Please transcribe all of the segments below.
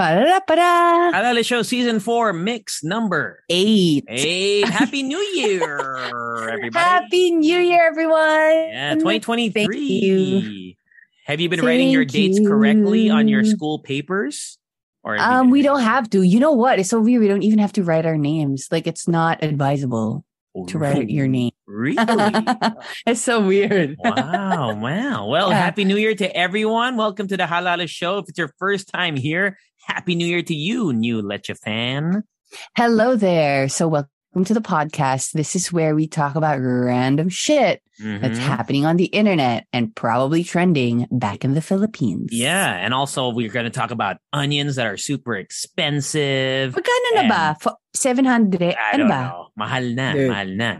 Ba-da-da-ba-da. Halo Halo Show Season 4 Mix Number Eight. 8. Happy New Year, everybody. Happy New Year, everyone. yeah, 2023. Thank you. Have you been writing your Thank dates correctly on your school papers? Or Um, we don't have to. You know what? It's so weird. We don't even have to write our names. Like it's not advisable to write your name. Really? it's so weird. wow, wow. Well, Yeah. happy new year to everyone. Welcome to the Halo Halo Show. If it's your first time here, happy new year to you, new Leche fan. Hello there. So welcome to the podcast. This is where we talk about random shit that's Mhm. happening on the internet and probably trending back in the Philippines. Yeah, and also we're going to talk about onions that are super expensive. Magkano na ba? 700? I don't ba? know. Mahal na, Dude. mahal na.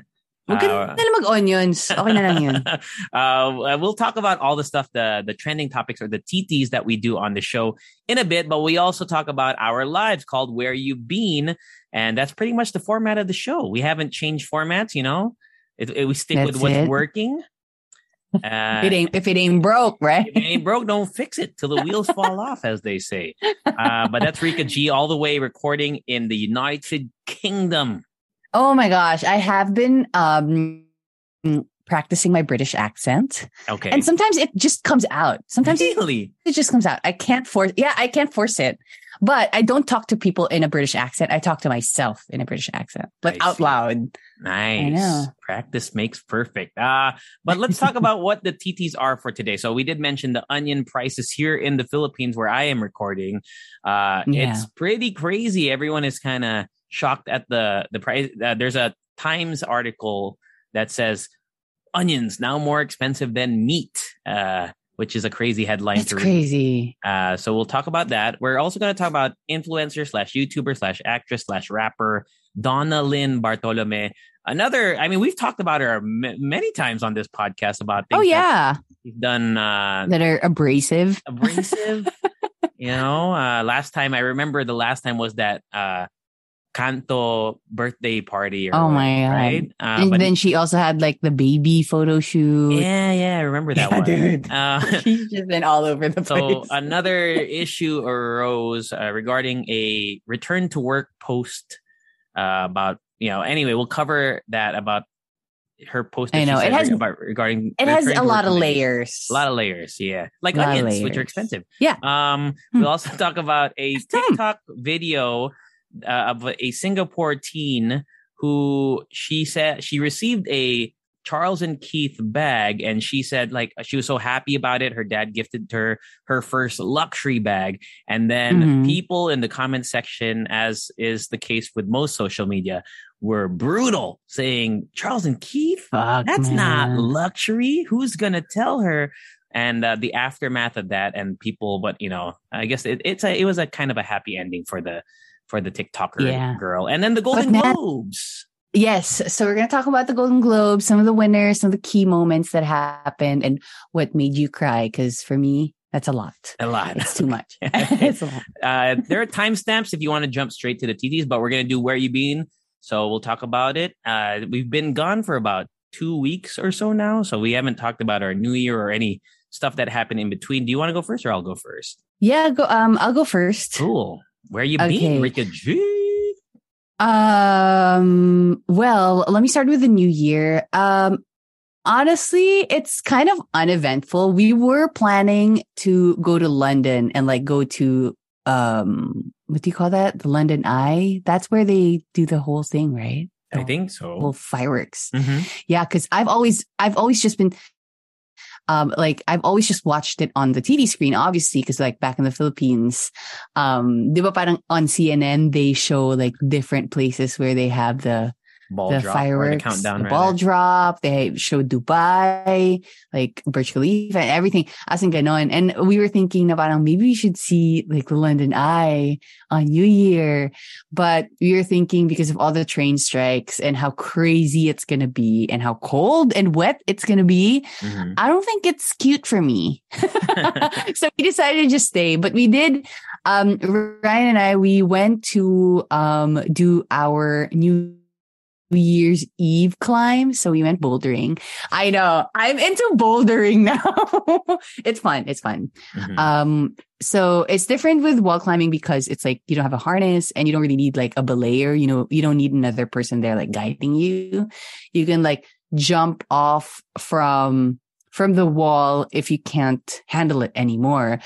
Ka Uh, na mag-onions. Okay na lang yun. uh, we'll talk about all the stuff, the the trending topics or the TTs that we do on the show in a bit, but we also talk about our lives called Where You Been, and that's pretty much the format of the show. We haven't changed formats, you know. It, it- we stick with what's it. working. Uh, it ain't, if it ain't broke, right? if it ain't broke, don't fix it till the wheels fall off, as they say. Uh, but that's Rica G all the way recording in the United Kingdom. Oh my gosh. I have been um practicing my British accent. Okay. And sometimes it just comes out. Sometimes it really? it just comes out. I can't force yeah, I can't force it. But I don't talk to people in a British accent. I talk to myself in a British accent. I out loud. Nice. know. Practice makes perfect. Uh, but let's talk about what the TTs are for today. So we did mention the onion prices here in the Philippines where I am recording. Uh, Yeah. It's pretty crazy. Everyone is kind of shocked at the, the price. Uh, there's a Times article that says onions now more expensive than meat, uh, which is a crazy headline It's crazy. Uh, so we'll talk about that. We're also going to talk about influencer slash YouTuber slash actress slash rapper Donnalyn Bartolome. Another, I mean, we've talked about her m- many times on this podcast about things Oh yeah. she's done uh, That are abrasive. abrasive. you know, uh, last time I remember the last time was that uh, Kanto birthday party. Or Oh what, my God. Right? Uh, and then she also had like the baby photo shoot. yeah, yeah, I remember that Yeah, one. dude. Uh, She's just been all over the So place. So another issue arose uh, regarding a return to work post uh, about you know. Anyway, we'll cover that about her post. I know. It has- about regarding it has a lot of layers. A lot of layers, yeah, like onions, which are expensive. Yeah. Um, Hmm. we'll also talk about a Hmm. TikTok video uh, of a Singapore teen who she said she received a Charles and Keith bag, and she said like she was so happy about it. Her dad gifted her her first luxury bag, and then Mhm. people in the comment section, as is the case with most social media, were brutal, saying Charles and Keith. Fuck, That's not luxury. Who's gonna tell her? And uh, the aftermath of that, and people, but you know, I guess it, it's a it was a kind of a happy ending for the for the TikToker Yeah. girl, and then the Golden now- Globes. Yes. So we're going to talk about the Golden Globes, some of the winners, some of the key moments that happened, and what made you cry. Because for me, that's a lot. A lot. It's too much. it's a lot. uh, there are timestamps if you want to jump straight to the TTs, but we're gonna do where you been. So we'll talk about it. Uh, we've been gone for about two weeks or so now, so we haven't talked about our New Year or any stuff that happened in between. Do you want to go first, or I'll go first? Yeah. Go. Um. I'll go first. Cool. Where you Okay. been, Rica G? Um. Well, let me start with the new year. Um. Honestly, it's kind of uneventful. We were planning to go to London and like go to um what do you call that? The London Eye. That's where they do the whole thing, right? I think so. whole fireworks. Mhm. Yeah, because I've always I've always just been um like I've always just watched it on the TV screen, obviously, because like back in the Philippines, um, di ba parang on CNN they show like different places where they have the ball the drop or fireworks, the countdown. the ball drop. They showed Dubai, like Burj Khalifa and everything. In ganon. And we were thinking na parang maybe we should see like the London Eye on New Year. But we were thinking because of all the train strikes and how crazy it's going to be and how cold and wet it's going to be. Mhm. I don't think it's cute for me. so we decided to just stay. But we did um Ryan and I we went to um do our new Year's Eve climb. So we went bouldering. I know. I'm into bouldering now. it's fun. It's fun. Mhm. Um, so it's different with wall climbing because it's like you don't have a harness and you don't really need like a belayer. You know, you don't need another person there like guiding you. You can like jump off from from the wall if you can't handle it anymore.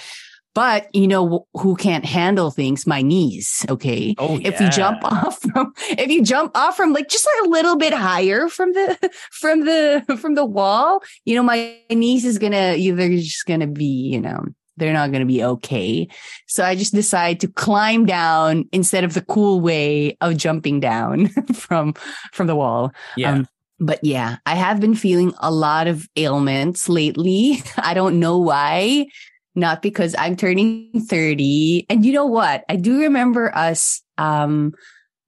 But you know who can't handle things? My knees. Okay. oh, yeah. If you jump off from, if you jump off from like just a little bit higher from the, from the, from the wall, you know, my knees is gonna, either just gonna be, you know, they're not gonna be okay. So I just decide to climb down instead of the cool way of jumping down from, from the wall. yeah. um, But yeah, I have been feeling a lot of ailments lately. I don't know why. Not because I'm turning 30. And you know what? I do remember us um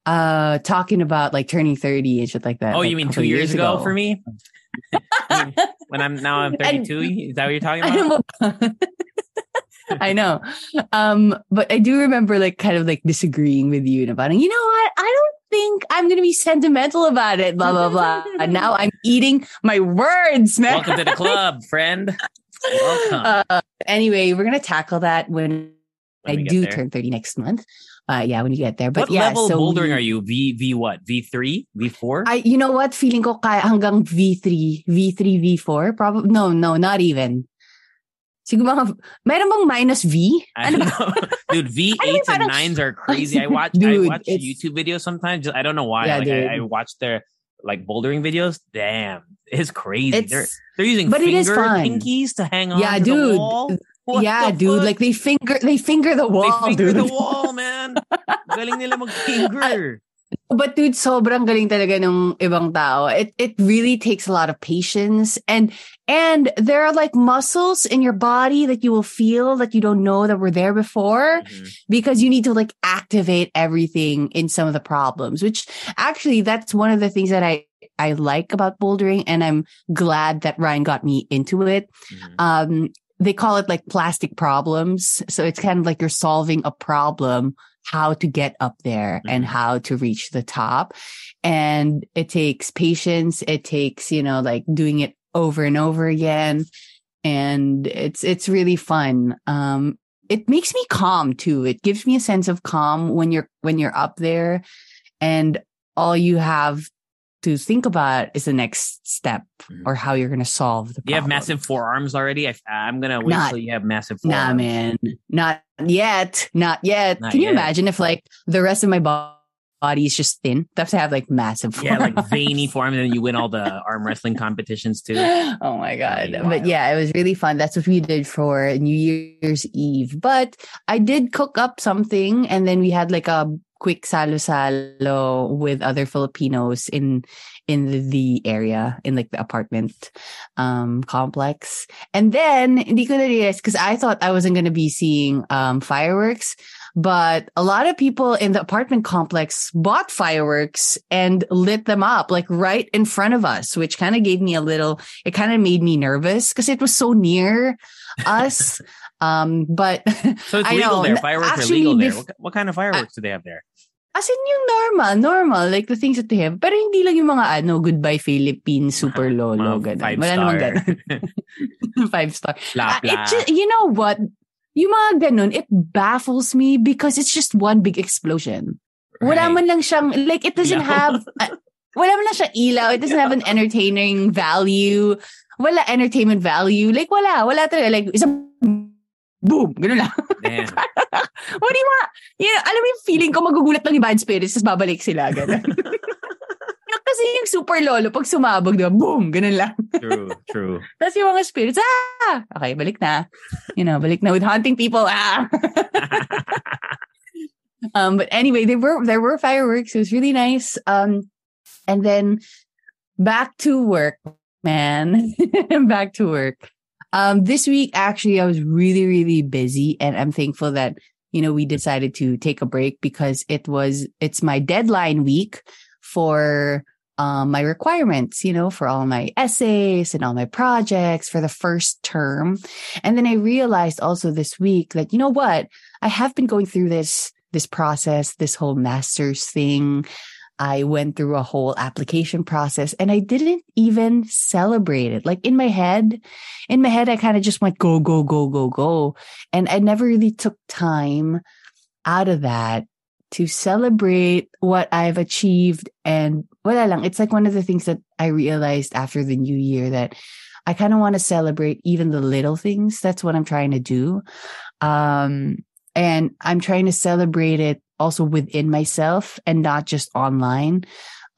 uh talking about like turning 30 and shit like that. oh, like, you mean two years ago, for me? I mean, when I'm now I'm And- 32. Is that what you're talking I about? know. I know. Um, but I do remember like kind of like disagreeing with you about it. You know what? I don't think I'm gonna be sentimental about it, blah blah blah. and now I'm eating my words, man. Welcome to the club, friend. Welcome. Uh, anyway, we're gonna tackle that when When I do there. turn 30 next month. Uh, yeah, when you get there. But what yeah, level so of bouldering we- are you? V V what? V three? V four? I, you know what? Feeling ko kaya hanggang V3, V3, V4. Probably, no, no, not even. Siguro mga, meron bang minus V? I Ano don't ba? know. Dude, V I mean, eights and parang- nines are crazy. I watch I watch YouTube videos sometimes. Just- I don't know why. Yeah, like. I, I watch their like bouldering videos. Damn, it's crazy. they're they're using but it is finger fun. pinkies to hang on Yeah, dude. wall. What yeah, dude. fuck? Like they finger, they finger the wall. they finger dude. the wall, man. Galing nila mag-finger. But dude, sobrang galing talaga ng ibang tao. It it really takes a lot of patience and and there are like muscles in your body that you will feel that you don't know that were there before Mhm. because you need to like activate everything in some of the problems, which actually that's one of the things that I I like about bouldering and I'm glad that Ryan got me into it. Mhm. Um they call it like plastic problems. So it's kind of like you're solving a problem how to get up there and Mhm. how to reach the top. And it takes patience. It takes, you know, like doing it over and over again. And it's, it's really fun. Um, it makes me calm too. It gives me a sense of calm when you're, when you're up there and all you have to think about is the next step Mhm. or how you're going to solve the problem. You have massive forearms already. I, I'm gonna wait Not- till you have massive forearms. Nah, man. Not yet. Not yet. Not Can you yet. imagine if like the rest of my body is just thin? They have to have like massive forearms. Yeah, like veiny forearms, and then you win all the arm wrestling competitions too. oh my god. But yeah, it was really fun. That's what we did for New Year's Eve. But I did cook up something and then we had like a quick salo-salo with other Filipinos in in the, area in like the apartment um complex. And then hindi ko because I thought I wasn't gonna be seeing um fireworks. But a lot of people in the apartment complex bought fireworks and lit them up like right in front of us, which kind of gave me a little, it kind of made me nervous because it was so near us. Um, but So it's legal there. Fireworks are legal there. What, what kind of fireworks do they have there? as in yung normal, normal, like the things that they have. Pero hindi lang yung mga ano, goodbye Philippines, super lolo, Mga ganun. five Wala namang star. ganun. five star. Blah, Ah, blah. it just, you know what? Yung mga ganun, it baffles me because it's just one big explosion. Wala Right. man lang siyang, like, it doesn't Ilaw. have, uh, wala man lang siyang ilaw. It doesn't have an entertaining value. Wala entertainment value. Like, wala. Wala talaga. Like, isang boom. Ganun lang. Damn. What do you want? Know, alam mo yung feeling ko magugulat lang yung bad spirits tapos babalik sila. Ganun. Yung Kasi yung super lolo, pag sumabog, diba, boom, ganun lang. True, true. Tapos yung mga spirits, ah! Okay, balik na. You know, balik na with haunting people, ah! um, but anyway, there were, there were fireworks. It was really nice. Um, And then back to work, man. back to work. Um, this week, actually, I was really, really busy and I'm thankful that, you know, we decided to take a break because it was, it's my deadline week for um, my requirements, you know, for all my essays and all my projects for the first term. And then I realized also this week that, you know what? I have been going through this, this process, this whole master's thing. I went through a whole application process and I didn't even celebrate it. Like in my head, in my head, I kind of just went go, go, go, go, go. And I never really took time out of that to celebrate what I've achieved and wala lang. It's like one of the things that I realized after the new year that I kind of want to celebrate even the little things. That's what I'm trying to do. Um, and I'm trying to celebrate it also within myself and not just online.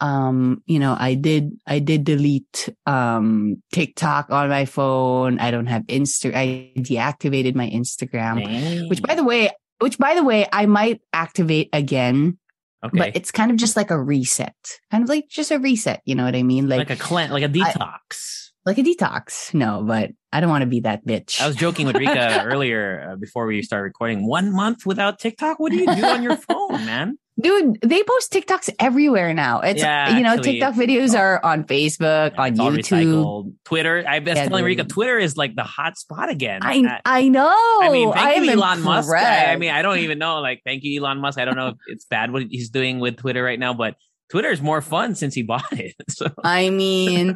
Um, you know, I did, I did delete, um, TikTok on my phone. I don't have Insta. I deactivated my Instagram, Dang. which by the way, which by the way, I might activate again, okay. but it's kind of just like a reset, kind of like just a reset. You know what I mean? like, Like, a clean, like a detox. Like a detox. No, but I don't want to be that bitch. I was joking with Rica earlier uh, before we start recording. One month without TikTok? What do you do on your phone, man? Dude, they post TikToks everywhere now. It's Yeah, you know, actually, TikTok videos are on Facebook, on It's YouTube. Twitter. I was Yeah, telling Rica. Twitter is like the hot spot again. I Uh, I know. I mean, thank am you, Elon Musk. I, I mean, I don't even know. Like, thank you, Elon Musk. I don't know if it's bad what he's doing with Twitter right now, but Twitter is more fun since he bought it. So I mean,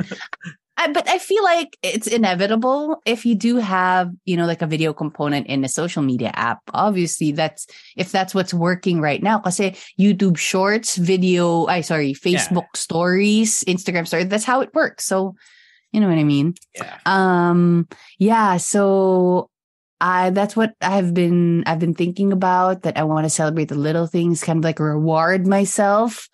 I, but I feel like it's inevitable if you do have, you know, like a video component in a social media app. Obviously, that's if that's what's working right now. Because YouTube Shorts, video, I sorry, Facebook Stories, Instagram Stories. That's how it works. So, you know what I mean. yeah, Um, yeah, so I that's what I've been I've been thinking about that I want to celebrate the little things, kind of like reward myself,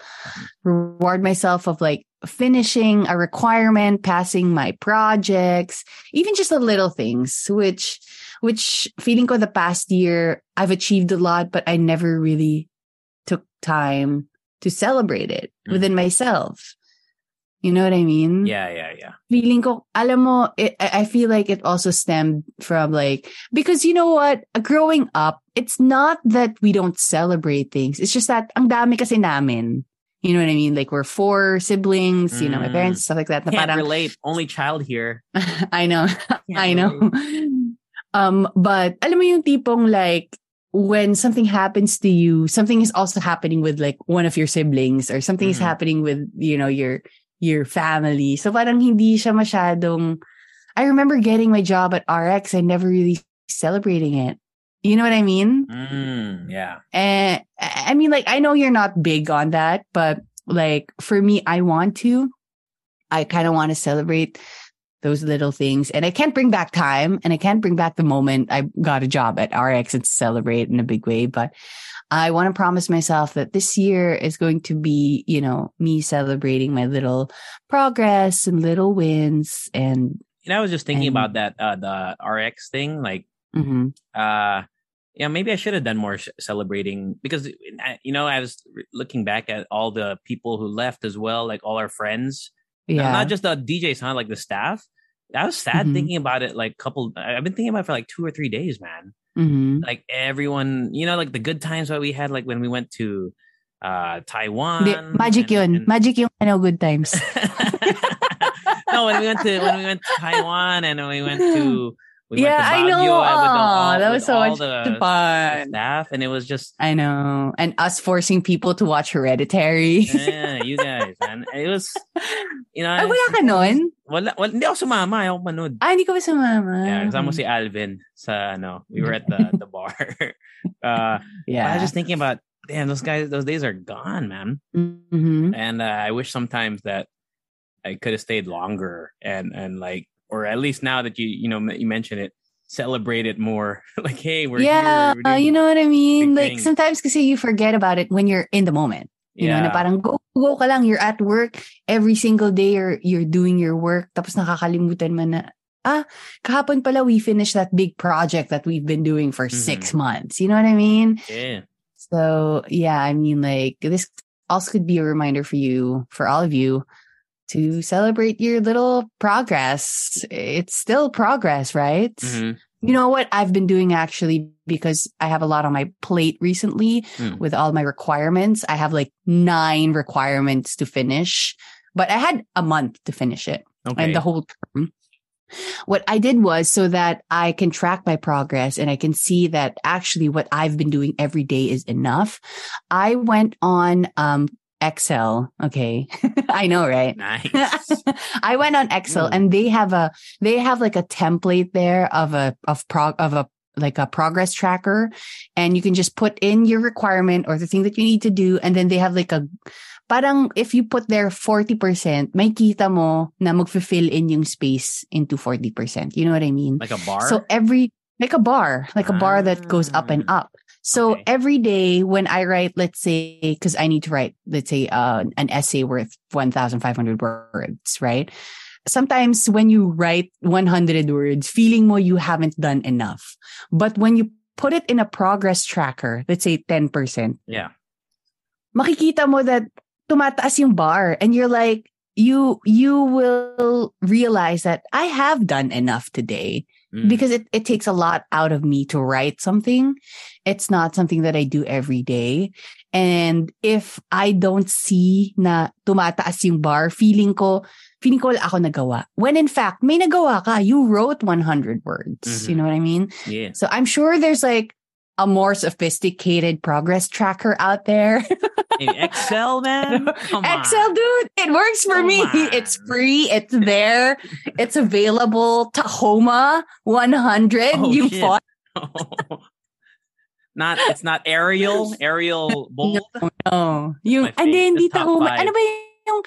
reward myself of like finishing a requirement, passing my projects, even just the little things, which which feeling ko the past year I've achieved a lot, but I never really took time to celebrate it Mm. within myself. You know what I mean? yeah, yeah, yeah. feeling ko, alam mo, it, I I feel like it also stemmed from like, because you know what, growing up, it's not that we don't celebrate things. It's just that ang dami kasi namin. You know what I mean? Like we're four siblings, you know, my Mm. parents, stuff like that. Na Can't parang- relate. Only child here. I know. I know. Um, but alam mo yung tipong like, when something happens to you, something is also happening with like one of your siblings or something is Mhm. happening with, you know, your, your family. So parang hindi siya masyadong, I remember getting my job at RX and never really celebrating it. You know what I mean? Mm, yeah. And I mean, like, I know you're not big on that, but like for me, I want to. I kind of want to celebrate those little things. And I can't bring back time and I can't bring back the moment I got a job at RX and celebrate in a big way. But I want to promise myself that this year is going to be, you know, me celebrating my little progress and little wins. And, You know, I was just thinking And- about that, uh, the RX thing. Like, mhm. uh yeah maybe i should have done more sh- celebrating because you know i was looking back at all the people who left as well like all our friends Not- yeah. not just the djs huh like the staff i was sad Mhm. thinking about it like couple i've been thinking about it for like two or three days man Mhm. like everyone you know like the good times that we had like when we went to uh taiwan Di- Magic and- yun. and- Magic yung ano, good times. no when we went to when we went to taiwan and we went to we yeah, I know. Baguio, with the- Aw, all- that was so much the fun. staff and it was just I know. And us forcing people to watch Hereditary. yeah, you guys, and It was, you know, Ay, wala ka nun? Wala, wala, hindi ako sumama, ayaw ko manood. Ah, hindi ko ba sumama? Yeah, kasama si Alvin sa, ano, we were at the, the bar. uh, Yeah. I was just thinking about, damn, those guys, those days are gone, man. Mhm. And uh, I wish sometimes that I could have stayed longer and, and like, or at least now that you, you know, you mention it, celebrate it more. like, hey, we're yeah, here. we're uh, you know what I mean? Like thing. sometimes kasi you forget about it when you're in the moment. You know, na Yeah. parang go, go ka lang, you're at work, every single day you're, you're doing your work, tapos nakakalimutan mo na, ah, kahapon pala we finished that big project that we've been doing for Mhm. six months. You know what I mean? Yeah. So yeah, I mean like this also could be a reminder for you, for all of you, to celebrate your little progress. It's still progress, right? Mhm. You know what I've been doing actually because I have a lot on my plate recently Mm. with all my requirements. I have like nine requirements to finish, but I had a month to finish it Okay. and the whole term. What I did was so that I can track my progress and I can see that actually what I've been doing every day is enough. I went on um Excel. Okay. I know, right? nice. I went on Excel Mm. and they have a they have like a template there of a of prog of a like a progress tracker and you can just put in your requirement or the thing that you need to do and then they have like a parang if you put there 40% may kita mo na magfi-fill in yung space into 40%. You know what I mean? like a bar. So every like a bar, like a bar that goes up and Ah. up. So Okay. every day when I write, let's say, because I need to write, let's say, uh, an essay worth 1,500 words, right? Sometimes when you write 100 words, feeling more you haven't done enough. But when you put it in a progress tracker, let's say 10%, yeah. makikita mo that tumataas yung bar and you're like, you, you will realize that I have done enough today Mm. because it, it takes a lot out of me to write something. It's not something that I do every day. And if I don't see na tumataas yung bar, feeling ko, feeling ko wala ako nagawa. When in fact, may nagawa ka. You wrote 100 words. Mhm. You know what I mean? yeah. So I'm sure there's like a more sophisticated progress tracker out there. Excel, man. Come on. Excel, dude, it works for Come me. on. It's free. It's there. it's available. Tahoma 100. Oh, you shit. fought. not it's not Arial, Arial bold. No. Yung, My hindi, fave, hindi the top Tahoma. five. Ano ba yung,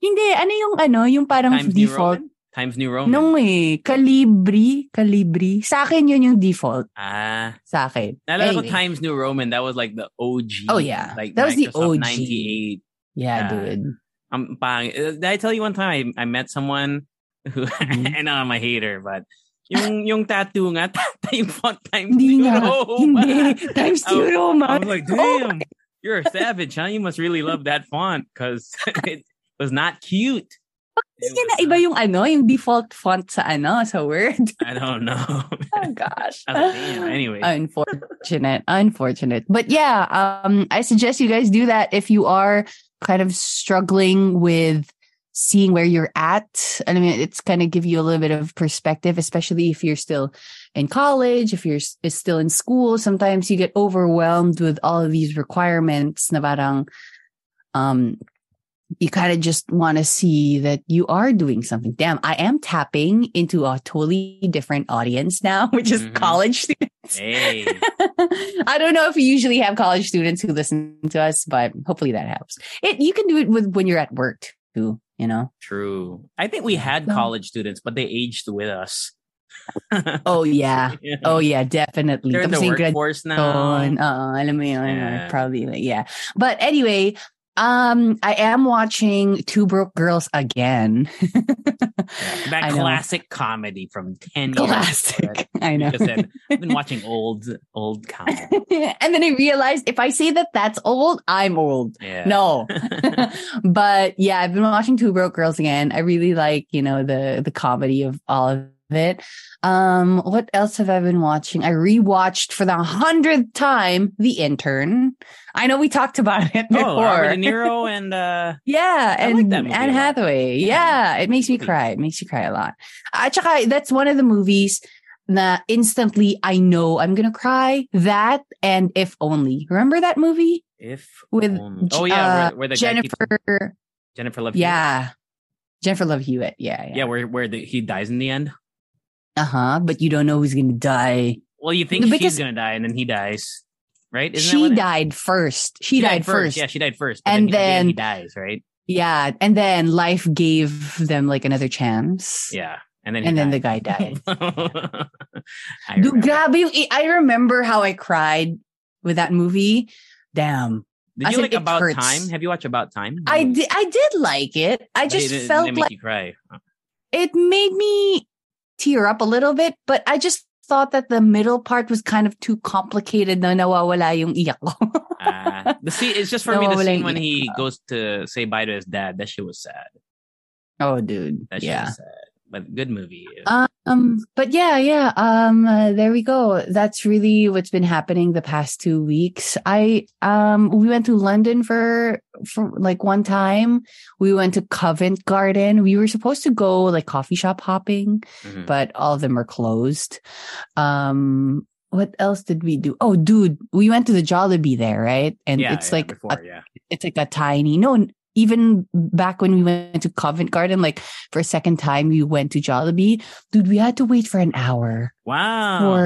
hindi, ano yung, ano, yung parang Times default. Roman. Times New Roman. No eh. Calibri. Calibri. Sa akin yun yung default. Ah, Sa akin. naalala ko Times New Roman. That was like the OG. Oh, yeah. like That was the OG. 98. Yeah, Yeah. dude. Um, pang, uh, did I tell you one time I, I met someone who Mhm. and I'm a hater, but yung yung tattoo nga, yung font Times Hindi New nga. Roman. Hindi. Times I was- New Roman. I was like, Oh, damn, you're a savage, huh? You must really love that font because it was not cute. Kasi na iba yung ano, yung default font sa ano, sa Word. I don't know. Oh gosh. I was like, damn. Anyway, Unfortunate. Unfortunate. But yeah, um, I suggest you guys do that if you are kind of struggling with seeing where you're at. I mean, it's kind of give you a little bit of perspective, especially if you're still in college, if you're is still in school. Sometimes you get overwhelmed with all of these requirements na parang, um, you kind of just want to see that you are doing something. Damn, I am tapping into a totally different audience now, which is Mhm. college students. hey, I don't know if we usually have college students who listen to us, but hopefully that helps. It you can do it with when you're at work too, you know. true. I think we had college students, but they aged with us. Oh yeah. Yeah. Oh yeah, definitely. They're in the Tapos yung grad- workforce now. Oo, alam mo yun, Yeah. probably like, yeah. But anyway, um, I am watching Two Broke Girls again. Yeah, That classic comedy from 10 years ago. Classic. I know. Said, I've been watching old, old comedy. and then I realized if I say that that's old, I'm old. Yeah. No. but yeah, I've been watching Two Broke Girls again. I really like, you know, the the comedy of all of it. Um, what else have I been watching? I rewatched for the hundredth time The Intern. I know we talked about it before. Oh, Robert De Niro and uh, Yeah, I and like Anne. Hathaway. Yeah. Yeah, it makes me cry. It makes you cry a lot. Saka, that's one of the movies that instantly I know I'm gonna cry. That and If Only. Remember that movie if with only- oh yeah, uh, where, where the guy keeps- Jennifer? Jennifer Love Yeah, Jennifer Love Hewitt. Yeah, yeah. yeah, where where the, he dies in the end. Uh huh. But you don't know who's gonna die. Well, you think No, she's gonna die, and then he dies, right? Isn't that she it- died first. She, died, first. Yeah, she died first, And then, then he dies, right? Yeah, and then life gave them like another chance. Yeah, and then he and then the guy died. I remember. I remember how I cried with that movie. Damn. Did I you said like About hurts. Time? Have you watched About Time? I did, I did like it. I But just it, it felt didn't like you cry. it made me tear up a little bit, but I just thought that the middle part was kind of too complicated na nawawala yung iyak ko. Yeah. The scene it's just for me the scene when he goes to say bye to his dad. That shit was sad. Oh, dude. That shit yeah. was sad. But good movie. Um, but yeah, yeah. Um, uh, there we go. That's really what's been happening the past two weeks. I um, we went to London for for like one time. We went to Covent Garden. We were supposed to go like coffee shop hopping, Mhm. but all of them are closed. Um, what else did we do? Oh, dude, we went to the Jollibee there, right? And yeah, it's yeah, like before, a yeah. it's like a tiny no even back when we went to Covent Garden, like for a second time we went to Jollibee, dude, we had to wait for an hour Wow. for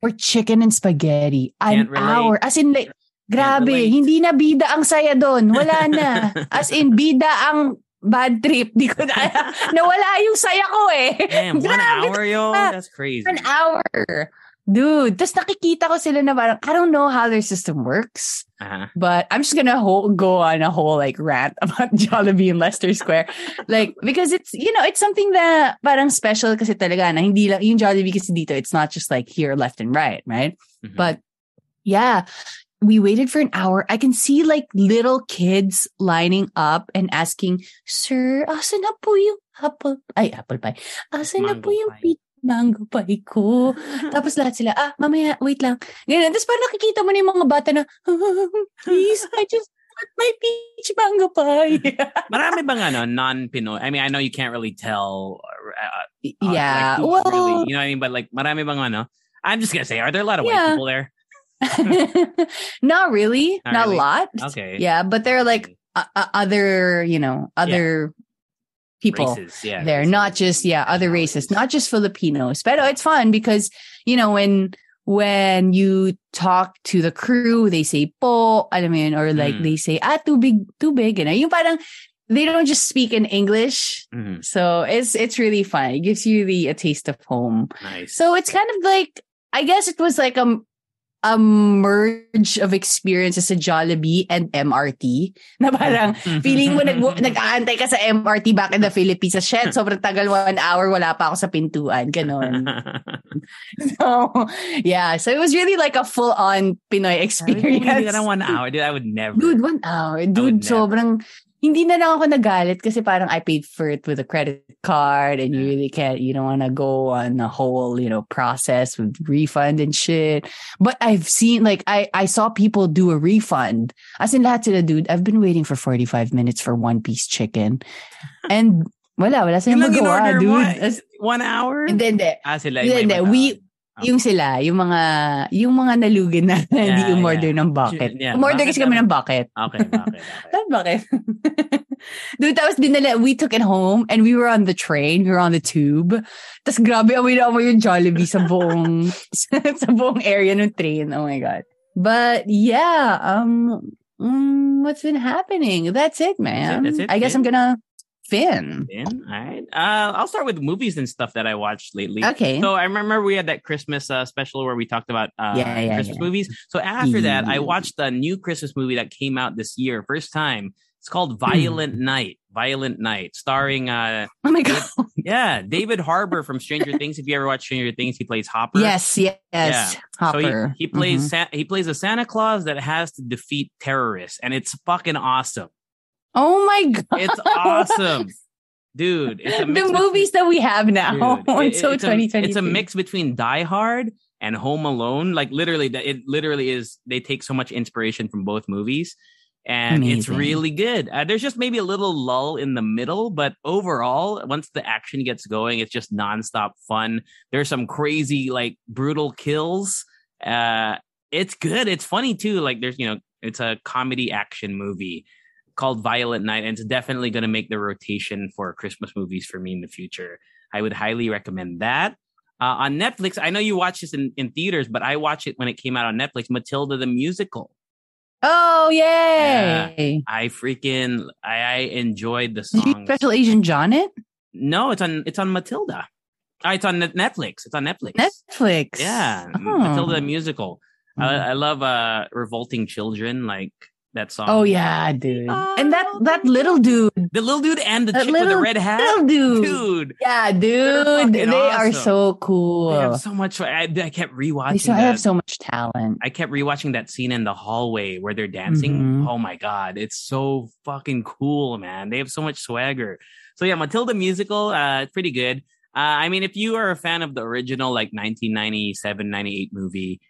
for chicken and spaghetti. Can't An relate. hour. As in like grabe, hindi na bida ang saya doon. Wala na. As in bida ang bad trip. Di ko na nawala yung saya ko eh. Damn, one hour, yo. na. That's crazy. An hour. Dude, tapos nakikita ko sila na parang, I don't know how their system works. Uh-huh. But I'm just gonna whole, go on a whole like rant about Jollibee in Leicester Square, like because it's you know it's something that parang special kasi talaga na hindi lang yung Jollibee kasi dito it's not just like here left and right, right? Mhm. But yeah, we waited for an hour. I can see like little kids lining up and asking, "Sir, asan na po yung apple ay apple pie? Asan na po yung pie." Mango pie ko?" Tapos lahat sila, ah, mamaya, wait lang. Ganyan. Tapos parang nakikita mo na yung mga bata na, please, I just want my peach mango pie. Marami bang ano, non-Pinoy? I mean, I know you can't really tell. Uh, uh, yeah. like, well, really, you know what I mean? But like, marami bang ano? I'm just gonna say, are there a lot of white people there? not really. Not Not, really? a lot. Okay. Yeah, but they're like uh, uh, other, you know, other people. races, yeah. there, races, not just yeah, other races, not just Filipinos. But it's fun because you know when when you talk to the crew, they say po, alam mo yun, or like Mm. they say ah too big, too big, and yung parang they don't just speak in English. Mhm, So it's it's really fun. It gives you the a taste of home. Nice. So it's kind of like I guess it was like a a merge of experiences sa Jollibee and MRT. Na parang feeling mo nag nag-aantay ka sa MRT back in the Philippines. Sa shit, sobrang tagal one hour, wala pa ako sa pintuan. Ganon. so, yeah. So it was really like a full-on Pinoy experience. I don't want an hour, dude. I would never. Dude, one hour. Dude, never. Hindi na lang ako nagalit kasi parang I paid for it with a credit card and you really can't, you don't want to go on a whole, you know, process with refund and shit. But I've seen, like, I, I saw people do a refund. As in lahat sila, dude, I've been waiting for 45 minutes for one piece chicken. And wala, wala silang lang magawa, dude. mo, One hour? Hindi, hindi. Ah, sila Hindi, hindi. may We-. Yung sila, yung mga, yung mga nalugin na hindi Yeah, umorder yeah. ng bucket. Yeah, Umorder kasi kami ng bucket. Okay, okay, okay. Bakit? Dude, tapos dinala, we took it home and we were on the train, we were on the tube. Tapos grabe, amoy na amoy yung Jollibee sa buong, sa buong area ng train. Oh my God. But yeah, um, mm, what's been happening? That's it, man. That's it? I guess Finn? I'm gonna, Finn. In? All right. Uh, I'll start with movies and stuff that I watched lately. Okay. So I remember we had that Christmas uh, special where we talked about uh, Yeah, yeah, Christmas yeah. movies. So after that, I watched a new Christmas movie that came out this year, first time. It's called Hmm. Violent Night. Violent Night, starring uh, oh my God. yeah, David Harbour from Stranger Things. If you ever watch Stranger Things, he plays Hopper. yes, yes. Yeah. Hopper. So he, he plays Mhm. Sa- he plays a Santa Claus that has to defeat terrorists, and it's fucking awesome. Oh my God. It's awesome, dude. It's the mix between- movies that we have now. Dude, it- it's so it's a- 2020. It's a mix between Die Hard and Home Alone. Like literally, that it literally is. They take so much inspiration from both movies, and it's really good. Uh, there's just maybe a little lull in the middle, but overall, once the action gets going, it's just nonstop fun. There's some crazy, like brutal kills. Uh, it's good. It's funny too. Like there's, you know, it's a comedy action movie called Violent Night, and it's definitely going to make the rotation for Christmas movies for me in the future. I would highly recommend that. Uh, on Netflix, I know you watch this in, in theaters, but I watched it when it came out on Netflix. Matilda the musical. Oh, yay. I freaking I, I enjoyed the songs. Special Asian John it? no, it's on it's on Matilda. Uh, it's on Netflix. It's on Netflix. Netflix. Yeah, Oh. Matilda the musical. Mhm. I, I love uh revolting children like That song. Oh yeah, dude. and that that little dude, the little dude and the chick with the red hat. little dude. Dude, Yeah, dude. They are so cool. they have so much. I, I kept rewatching. They have so much talent. I kept rewatching that scene in the hallway where they're dancing. Mhm. Oh my god, it's so fucking cool, man. They have so much swagger. So yeah, Matilda musical, uh, it's pretty good. Uh, I mean, if you are a fan of the original like 1997, 98 movie,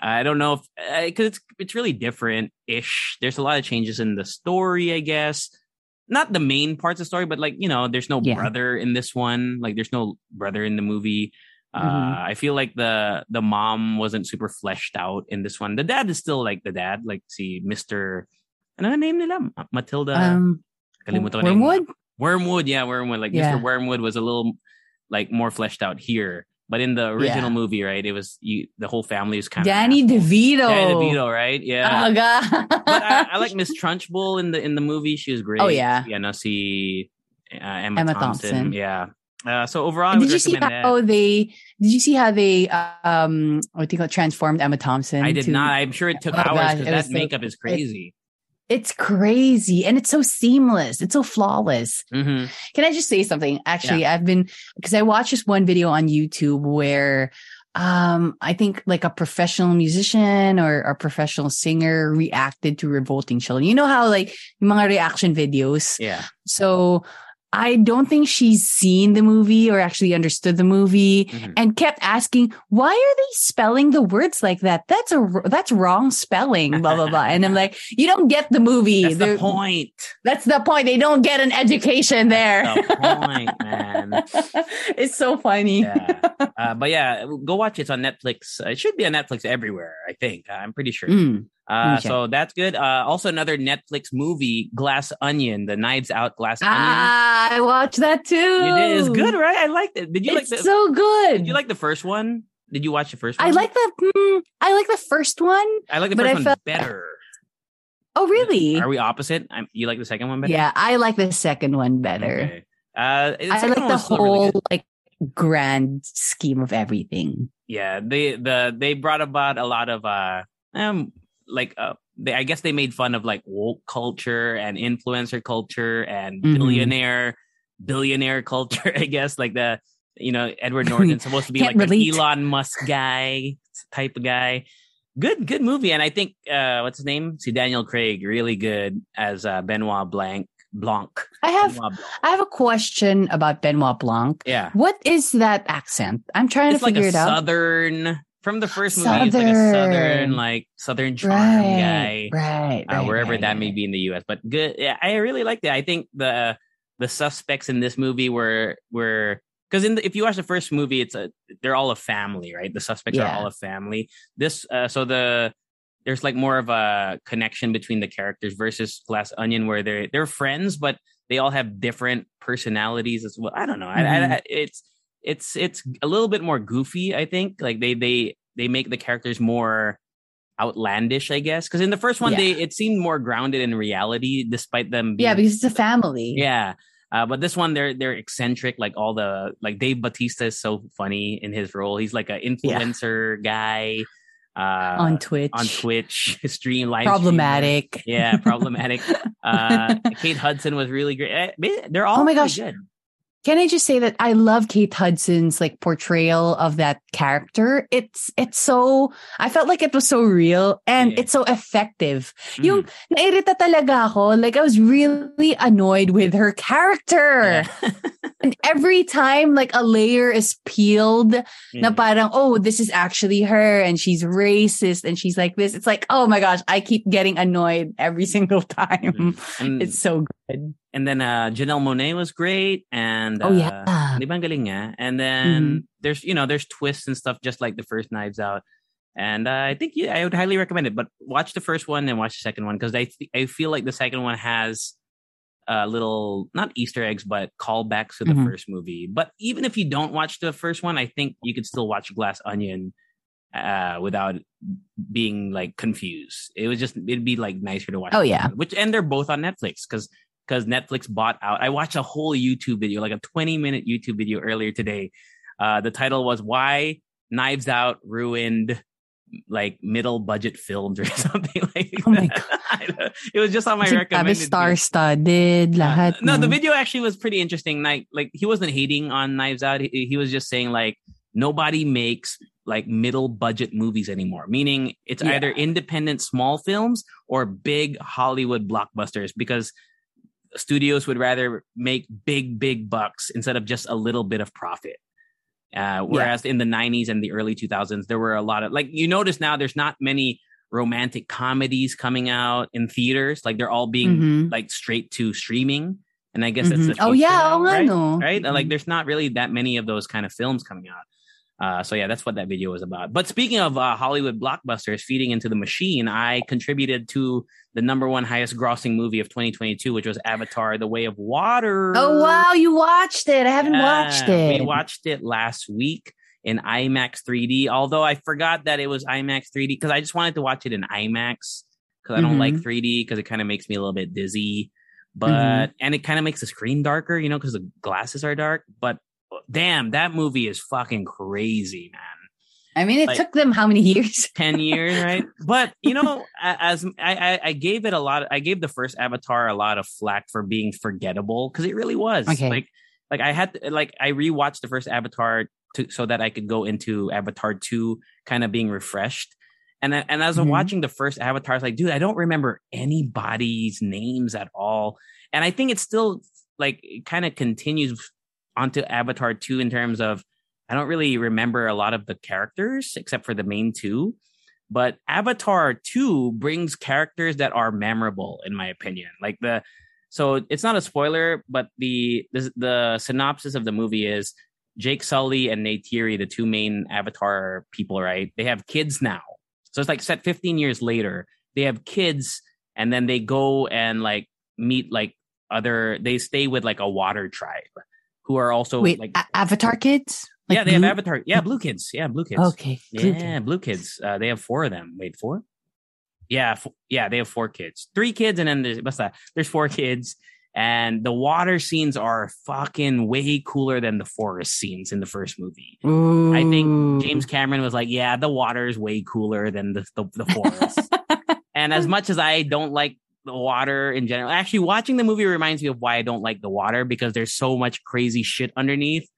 I don't know if because it's it's really different ish. There's a lot of changes in the story, I guess. Not the main parts of the story, but like you know, there's no Yeah. brother in this one. Like there's no brother in the movie. Uh, Mhm. I feel like the the mom wasn't super fleshed out in this one. The dad is still like the dad, like see Mister. Ano name nila? Ma- Matilda. Um, Kalimutan ko na Wormwood. Wormwood, yeah, Wormwood. Like Yeah. Mr. Wormwood was a little like more fleshed out here, but in the original Yeah. movie, right? It was you. The whole family was kind of Danny DeVito. Danny DeVito, right? Yeah. Oh god. but I, I like Miss Trunchbull in the in the movie. She was great. Oh, yeah. yeah. No, see uh, Emma, Emma Thompson. Thompson. Yeah. Uh, so overall, I And would did you see how that. they? Did you see how they? Um, what do you call it, transformed Emma Thompson? I did to- not. I'm sure it took Oh, hours because that was so- makeup is crazy. It's crazy and it's so seamless. It's so flawless. hmm Can I just say something? Actually, I've been because I watched this one video on YouTube where um I think like a professional musician or a professional singer reacted to revolting children. You know how like mga reaction videos. Yeah. So I don't think she's seen the movie or actually understood the movie Mhm. and kept asking, why are they spelling the words like that? That's a, that's wrong spelling, blah, blah, blah. And I'm like, you don't get the movie. That's the They're- point. That's the point. They don't get an education there. The point, man. it's so funny. Yeah. Uh, but yeah, go watch it. It's on Netflix. It should be on Netflix everywhere. I think. I'm pretty sure. Mm. Uh, check. so that's good. Uh, also another Netflix movie, Glass Onion, the Knives Out Glass Onion. Ah, I watched that too. You did. It's good, right? I liked it. Did you It's like the? so good. did you like the first one? Did you watch the first one? I like the. Mm, I like the first one. I like the first one felt- better. Oh, really? Are we opposite? I'm, you like the second one better? Yeah, I like the second one better. Okay. Uh, I like the still really whole like grand scheme of everything. yeah they the they brought about a lot of uh um like uh they, I guess they made fun of like woke culture and influencer culture and Mhm. billionaire billionaire culture. I guess like the you know Edward Norton's supposed to be like Can't an. Elon Musk guy type of guy. Good good movie, and I think uh what's his name? See Daniel Craig really good as uh, Benoit Blanc Blanc. I have Blanc. I have a question about Benoit Blanc. Yeah, What is that accent? I'm trying it's to like figure it out. southern from the first movie. It's like a Southern. southern like southern charm guy. right, right, uh, wherever right, that may be in the U.S. But good, yeah, I really liked it. I think the the suspects in this movie were were because in the, if you watch the first movie, it's a they're all a family, right? The suspects are all a family. This uh, so the there's like more of a connection between the characters versus Glass Onion, where they're they're friends, but they all have different personalities as well. I don't know. Mm-hmm. I, I, it's it's it's a little bit more goofy. I think like they they they make the characters more outlandish, I guess. Because in the first one, Yeah. they it seemed more grounded in reality, despite them. Being, Yeah, because it's a family. yeah. Uh, but this one, they're they're eccentric. Like all the like Dave Batista is so funny in his role. He's like an influencer guy uh, on Twitch. on Twitch, stream live. Problematic. Yeah, problematic. uh, Kate Hudson was really great. Eh, They're all Oh my gosh. good. Can I just say that I love Kate Hudson's like portrayal of that character? It's it's so I felt like it was so real and Yeah. it's so effective. Mhm. Yung nairita talaga ako, like I was really annoyed with her character. Yeah. And every time like a layer is peeled, na parang, oh, this is actually her and she's racist and she's like this. It's like, oh my gosh, I keep getting annoyed every single time. And, It's so good. And then uh, Janelle Monáe was great, and Oh uh, yeah. Di ba ang galing niya? And then there's you know there's twists and stuff just like the first Knives Out. And uh, I think yeah, I would highly recommend it. But watch the first one and watch the second one because I th- I feel like the second one has uh, little not Easter eggs but callbacks to the Mhm. first movie. But even if you don't watch the first one, I think you could still watch Glass Onion uh, without being like confused. It was just it'd be like nicer to watch. Oh, yeah. one. which and they're both on Netflix because because Netflix bought out. I watched a whole YouTube video, like a 20 minute YouTube video earlier today. Uh, the title was Why Knives Out Ruined like middle budget films or something like Oh my that. it was just on my Kasi recommended. list. star-studded, lahat. Uh, no, the video actually was pretty interesting. Like, like he wasn't hating on Knives Out. He, he was just saying like nobody makes like middle budget movies anymore. Meaning it's Yeah. either independent small films or big Hollywood blockbusters because studios would rather make big big bucks instead of just a little bit of profit. Uh, whereas in the 90s and the early 2000s, there were a lot of like you notice now there's not many romantic comedies coming out in theaters. Like they're all being Mhm. like straight to streaming. And I guess that's the Mhm. Oh yeah, now, oh right? right? Like Mhm. there's not really that many of those kind of films coming out. Uh, so yeah, that's what that video was about. But speaking of uh, Hollywood blockbusters feeding into the machine, I contributed to the number one highest grossing movie of 2022, which was Avatar: The Way of Water. Oh wow, you watched it. I haven't watched it. We watched it last week in IMAX 3D. Although I forgot that it was IMAX 3D because I just wanted to watch it in IMAX because I don't Mhm. like 3D because it kind of makes me a little bit dizzy. But and it kind of makes the screen darker, you know, because the glasses are dark. But damn, that movie is fucking crazy, man. I mean, it like- took them how many years? 10 years, right? But you know, as I, I, I gave it a lot, I gave the first Avatar a lot of flack for being forgettable because it really was. Okay. Like, like I had, to, like, I rewatched the first Avatar to, so that I could go into Avatar 2 kind of being refreshed. And, I- and as I'm Mhm. watching the first Avatar, I was like, dude, I don't remember anybody's names at all. And I think it's still like, it kind of continues onto Avatar 2 in terms of, I don't really remember a lot of the characters except for the main two. But Avatar 2 brings characters that are memorable, in my opinion. Like the, so it's not a spoiler, but the the, the synopsis of the movie is Jake Sully and Neytiri, the two main Avatar people, right? They have kids now. So it's like set 15 years later. They have kids, and then they go and like meet like other. They stay with like a water tribe who are also Wait, like A- Avatar kids? Like yeah, they have Avatar. Yeah, blue kids. Yeah, blue kids. Okay. blue Yeah, kids. blue kids. Uh, they have four of them. Wait, four? Yeah, yeah, they have four kids. Three kids, and then there's what's that? There's four kids, and the water scenes are fucking way cooler than the forest scenes in the first movie. Ooh. I think James Cameron was like, "Yeah, the water is way cooler than the the, the forest." and as much as I don't like the water in general, actually watching the movie reminds me of why I don't like the water because there's so much crazy shit underneath.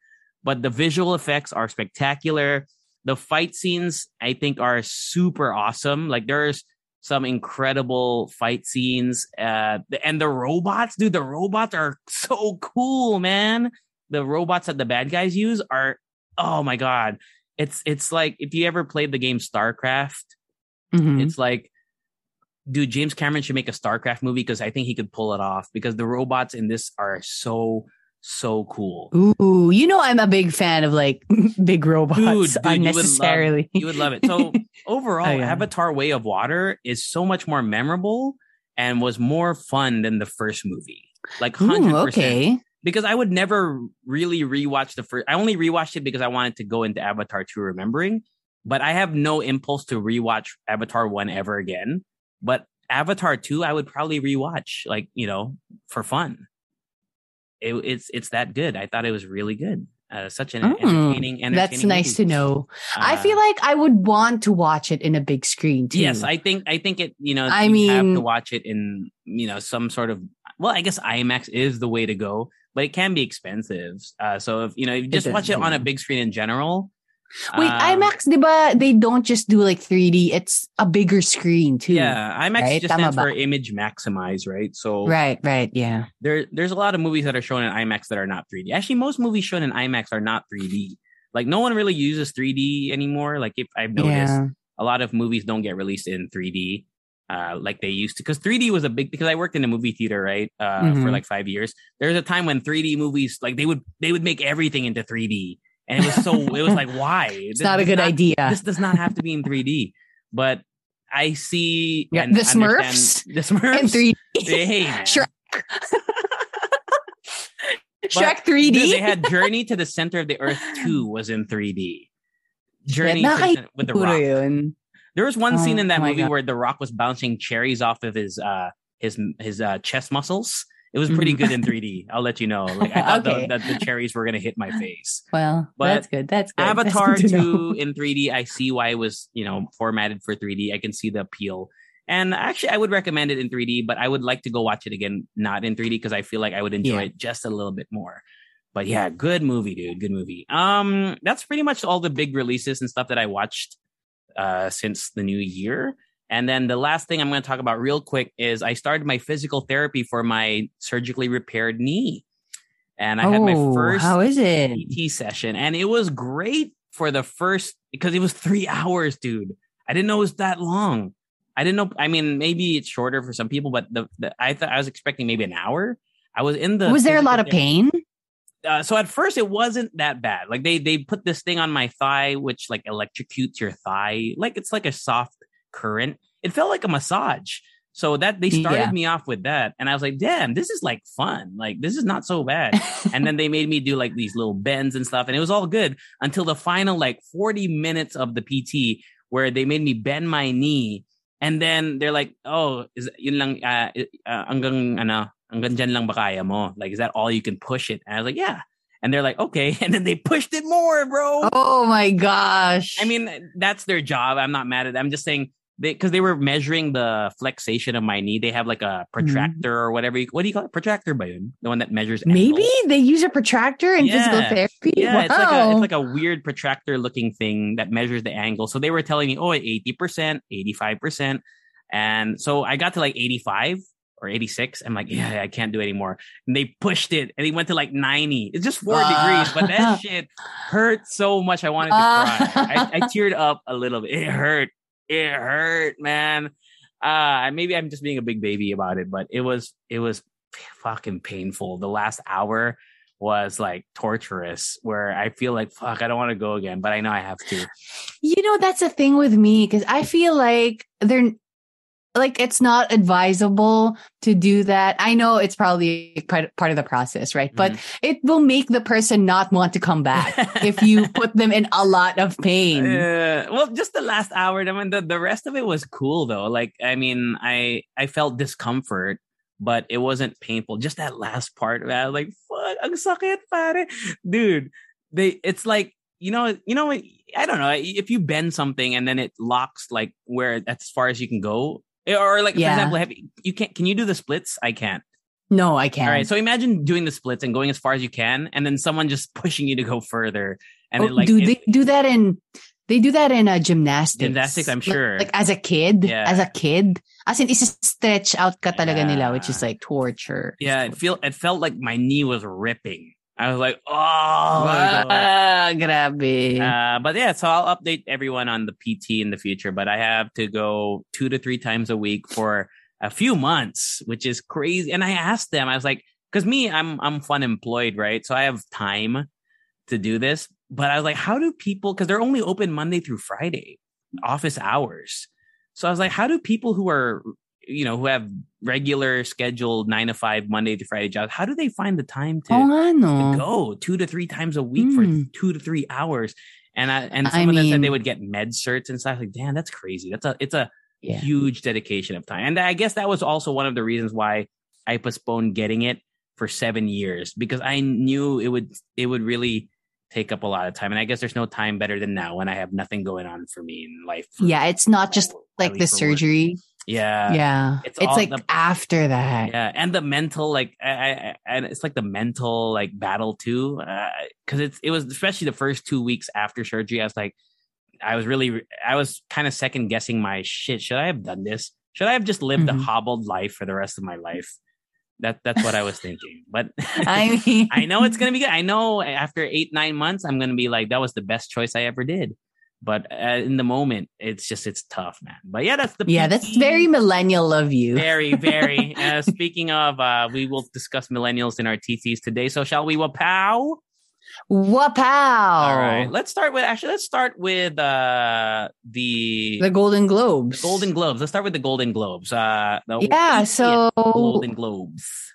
But the visual effects are spectacular. The fight scenes I think are super awesome. Like there's some incredible fight scenes. Uh, and the robots, dude, the robots are so cool, man. The robots that the bad guys use are, oh my god, it's it's like if you ever played the game StarCraft, Mhm. it's like, dude, James Cameron should make a StarCraft movie because I think he could pull it off because the robots in this are so so cool. Ooh, you know I'm a big fan of like big robots Dude, dude, you would love- unnecessarily. You would love it. So overall, Oh, yeah. Avatar: Way of Water is so much more memorable and was more fun than the first movie. Like hundred Ooh, okay. Because I would never really rewatch the first. I only rewatched it because I wanted to go into Avatar 2 remembering. But I have no impulse to rewatch Avatar 1 ever again. But Avatar 2, I would probably rewatch, like, you know, for fun. It, it's it's that good. I thought it was really good. Uh, such an Mm, entertaining, entertaining. That's nice to movie. know. I Uh, feel like I would want to watch it in a big screen too. Yes, I think I think it. You know, I you have to watch it in you know some sort of. Well, I guess IMAX is the way to go, but it can be expensive. Uh, so if you know, if you just is, watch it on a big screen in general. Wait, um, IMAX, diba, they don't just do like 3D. It's a bigger screen too. Yeah, IMAX Right? just stands for image maximize, right? So Right, right, yeah. there, there's a lot of movies that are shown in IMAX that are not 3D. Actually, most movies shown in IMAX are not 3D. Like no one really uses 3D anymore. Like if I've noticed, Yeah. a lot of movies don't get released in 3D uh, like they used to. Because 3D was a big because I worked in a movie theater right uh, for Mhm. like five years. There was a time when 3D movies like they would they would make everything into 3D, and it was so it was like why It's not a good idea. This does not have to be in 3D, but I see Yeah, the Smurfs the Smurfs in 3D. Hey. Shrek. Shrek 3D. Dude, they had Journey to the Center of the Earth 2 was in 3D. Journey Yeah, to with the Rock. yun. There was one scene Oh in that movie God. where the Rock was bouncing cherries off of his uh his his uh chest muscles It was pretty good in 3D. I'll let you know. Like I thought Okay. the, that the cherries were gonna hit my face. Well, But that's good. That's good. That's Avatar good 2 in 3D, I see why it was, you know, formatted for 3D. I can see the appeal. And actually, I would recommend it in 3D, but I would like to go watch it again, not in 3D, because I feel like I would enjoy Yeah. it just a little bit more. But yeah, good movie, dude. Good movie. Um, that's pretty much all the big releases and stuff that I watched uh since the new year. And then the last thing I'm going to talk about real quick is I started my physical therapy for my surgically repaired knee. And I had my Oh, first How is it? PT session, and it was great for the first because it was three hours, dude. I didn't know it was that long. I didn't know. I mean, maybe it's shorter for some people, but the, the I thought I was expecting maybe an hour. I was in the. Was there a lot of pain? uh, so at first it wasn't that bad. Like they they put this thing on my thigh, which like electrocutes your thigh, like it's like a soft current. It felt like a massage. So that they started Yeah. me off with that, and I was like, "Damn, this is like fun. Like this is not so bad." and then they made me do like these little bends and stuff, and it was all good until the final like forty minutes of the PT, where they made me bend my knee, and then they're like, "Oh, is yun lang uh, uh, hanggang ano hanggang dyan lang ba kaya mo? Like, is that all you can push it?" And I was like, "Yeah." And they're like, "Okay," and then they pushed it more, bro. oh my gosh. I mean, that's their job. I'm not mad at them. I'm just saying because they were measuring the flexation of my knee. They have like a protractor or whatever. You, what do you call it? Protractor, yun? The one that measures. maybe angles? they use a protractor in physical therapy. Yeah, wow. it's like a it's like a weird protractor looking thing that measures the angle. So they were telling me, oh, 80%, 85%. And so I got to like 85 or 86. I'm like, yeah, I can't do it anymore. And they pushed it and they went to like 90. It's just four Ah. degrees, but that shit hurt so much. I wanted to Ah. cry. I, I teared up a little bit. It hurt. It hurt, man. Uh, maybe I'm just being a big baby about it, but it was, it was fucking painful. The last hour was like torturous where I feel like fuck, I don't want to go again, but I know I have to. You know, that's the thing with me because I feel like they're like it's not advisable to do that. I know it's probably part of the process, right? But it will make the person not want to come back if you put them in a lot of pain. Uh, well, just the last hour. I mean, the, the rest of it was cool though. Like, I mean, I I felt discomfort, but it wasn't painful. Just that last part, man. I was like, fuck, ang sakit, pare. Dude, they. It's like you know, you know. I don't know if you bend something and then it locks like where as far as you can go, or like Yeah. for example, have you, you can't. Can you do the splits? I can't. No, I can't. All right. So imagine doing the splits and going as far as you can, and then someone just pushing you to go further. And Oh, then like do it- they do that in they do that in uh, gymnastics? Gymnastics, I'm sure. Like, as a kid, Yeah. as a kid, as in a stretch out ka talaga nila, which is like torture. Yeah, it feel it felt like my knee was ripping. I was like, oh. Ah, grabe. Uh, but yeah, so I'll update everyone on the PT in the future. But I have to go two to three times a week for a few months, which is crazy. And I asked them, I was like, because me, I'm I'm fun employed, right? So I have time to do this. But I was like, how do people? Because they're only open Monday through Friday, office hours. So I was like, how do people who are you know who have regular scheduled nine to five Monday to Friday jobs, how do they find the time to? No. to go two to three times a week for Mm. two to three hours. And I and I some of them said they would get med certs and stuff. Like, damn, that's crazy. That's a it's a Yeah. huge dedication of time. And I guess that was also one of the reasons why I postponed getting it for seven years because I knew it would it would really take up a lot of time. And I guess there's no time better than now when I have nothing going on for me in life. Yeah, it's not just like the surgery. work. Yeah. Yeah. It's It's, like the- after that. yeah and the mental like I, I, and it's like the mental like battle too because it's it was especially the first two weeks after surgery i was like i was really i was kind of second guessing my shit should i have done this should i have just lived Mhm. a hobbled life for the rest of my life that that's what i was thinking but I mean, i know it's gonna be good i know after eight nine months i'm gonna be like that was the best choice i ever did but uh, in the moment it's just it's tough man but yeah that's the Yeah, that's very millennial of you. Very, very. uh, speaking of, uh, we will discuss millennials in our TTs today. So shall we? Wapow. Wapow! All right. Let's start with actually. Let's start with uh the, The Golden Globes. Golden Globes. Let's start with the Golden Globes. Uh, the Yeah, so Golden Globes.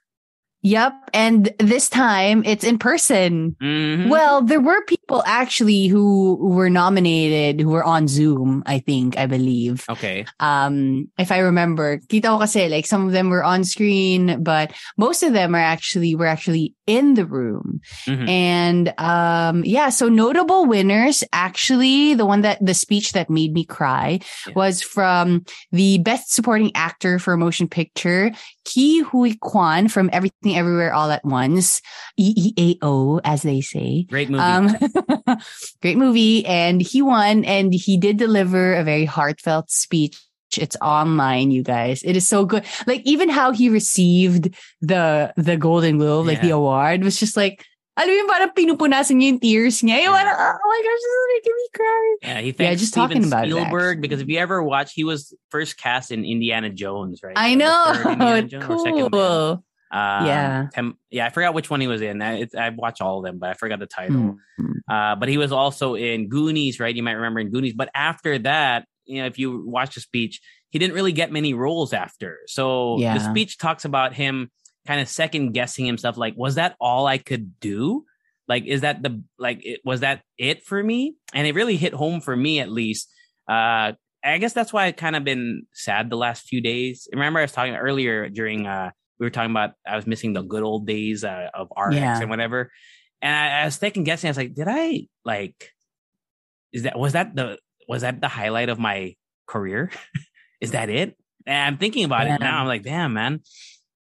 Yep. And this time it's in person. Mhm. Well, there were people actually who were nominated who were on Zoom, I think, I believe. okay. Um, if I remember, kita ko kasi like some of them were on screen, but most of them are actually were actually in the room. Mhm. And um, yeah, so notable winners actually, the one that the speech that made me cry Yeah. was from the best supporting actor for a motion picture, Ke Huy Quan from Everything Everywhere All at Once, EEAO as they say. Great movie. Um, great movie. And he won and he did deliver a very heartfelt speech. It's online, you guys. It is so good. Like even how he received the, the Golden Globe, like the award was just like, alam mo parang pinupunasan niya yung tears niya. Yeah. parang, oh my gosh, this is making me cry. yeah, he thanks just Steven talking about it, Spielberg actually. because if you ever watch, he was first cast in Indiana Jones, right? I know. Jones cool. Um, Yeah. Yeah, I forgot which one he was in. I, it's, I've watched all of them, but I forgot the title. Hmm. Uh, but he was also in Goonies, right? You might remember in Goonies. But after that, you know, if you watch the speech, he didn't really get many roles after. So the speech talks about him kind of second guessing himself. Like, was that all I could do? Like, is that the like? It, was that it for me? And it really hit home for me, at least. Uh, I guess that's why I kind of been sad the last few days. Remember, I was talking earlier during uh, we were talking about I was missing the good old days uh, of RX Yeah. and whatever. And I, I was thinking, guessing. I was like, did I like? Is that was that the was that the highlight of my career? is that it? And I'm thinking about Yeah. it now. I'm like, damn, man.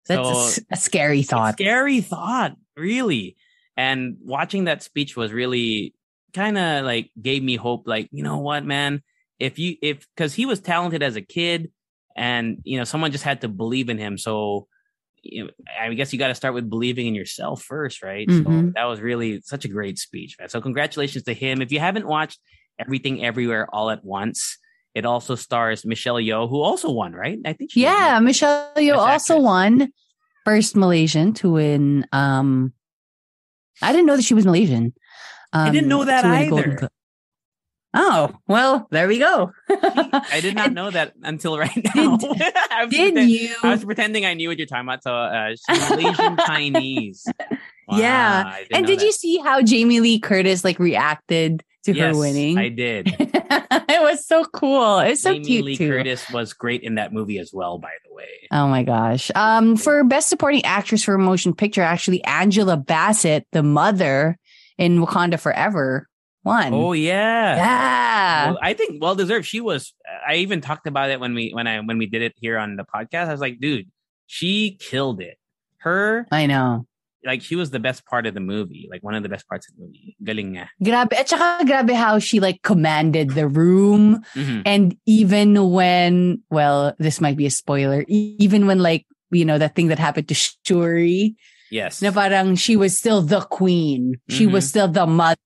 That's a So- s- a, scary thought. Scary thought, really. And watching that speech was really kind of like gave me hope. Like, you know what, man? If you, if, cause he was talented as a kid and, you know, someone just had to believe in him. So, you know, I guess you got to start with believing in yourself first, right? So Mhm. that was really such a great speech, man. So congratulations to him. If you haven't watched Everything Everywhere All at Once, it also stars Michelle Yeoh, who also won, right? I think. she won. Yeah, Michelle Yeoh also won first Malaysian to win. Um, I didn't know that she was Malaysian. Um, didn't know that to win a Golden either. Oh well, there we go. I did not know that until right now. I was Did pretend- you? I was pretending I knew what you're talking about. So uh, she's Malaysian Chinese. Wow, Yeah. And did that. you see how Jamie Lee Curtis like reacted to Yes, her winning? I did. it was so cool. It was so Jamie cute Lee too. Curtis was great in that movie as well. By the way, Oh my gosh. Um, for best supporting actress for a motion picture, actually Angela Bassett, the mother in Wakanda Forever, won. oh yeah, yeah. Well, I think well deserved. She was. I even talked about it when we when I when we did it here on the podcast. I was like, dude, she killed it. Her I know. like she was the best part of the movie. Like one of the best parts of the movie. Galing nga. Grabe. At saka grabe how she like commanded the room. Mhm. And even when, well, this might be a spoiler, even when like, you know, that thing that happened to Shuri, Yes. parang she was still the queen. She Mhm. was still the mother.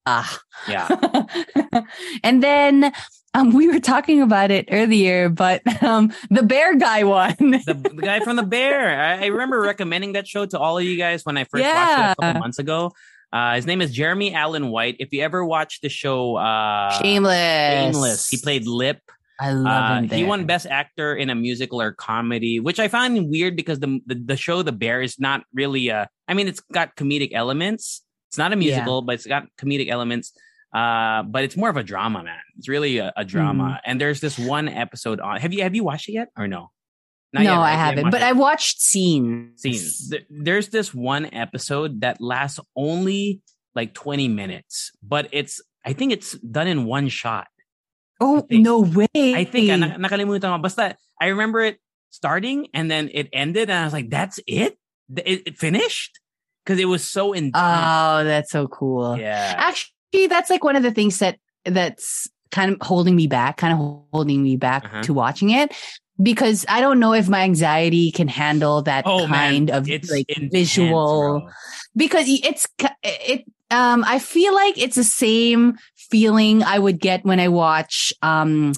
Yeah. and then um, we were talking about it earlier, but um, the bear guy won. the, the guy from the bear. I, I remember recommending that show to all of you guys when I first watched it a couple months ago. Uh, his name is Jeremy Allen White. If you ever watched the show uh, Shameless. Shameless, he played Lip. I love Uh, him. he won Best Actor in a musical or comedy, which I find weird because the, the the show The Bear is not really a. I mean, it's got comedic elements. It's not a musical, but it's got comedic elements. Uh, but it's more of a drama, man. It's really a, a drama. Mm-hmm. And there's this one episode on. Have you have you watched it yet or no? Not no, yet, right? I haven't, but it? I watched scenes. scenes. There's this one episode that lasts only like 20 minutes, but it's I think it's done in one shot. Oh, no way. I think na- nakalimutan ko. Basta I remember it starting and then it ended and I was like, that's it? It, it finished? Because it was so intense. Oh, that's so cool. yeah. Actually, that's like one of the things that that's kind of holding me back, kind of holding me back Uh-huh. to watching it because I don't know if my anxiety can handle that Oh kind man, of it's like intense, visual bro. because it's it um I feel like it's the same feeling I would get when I watch um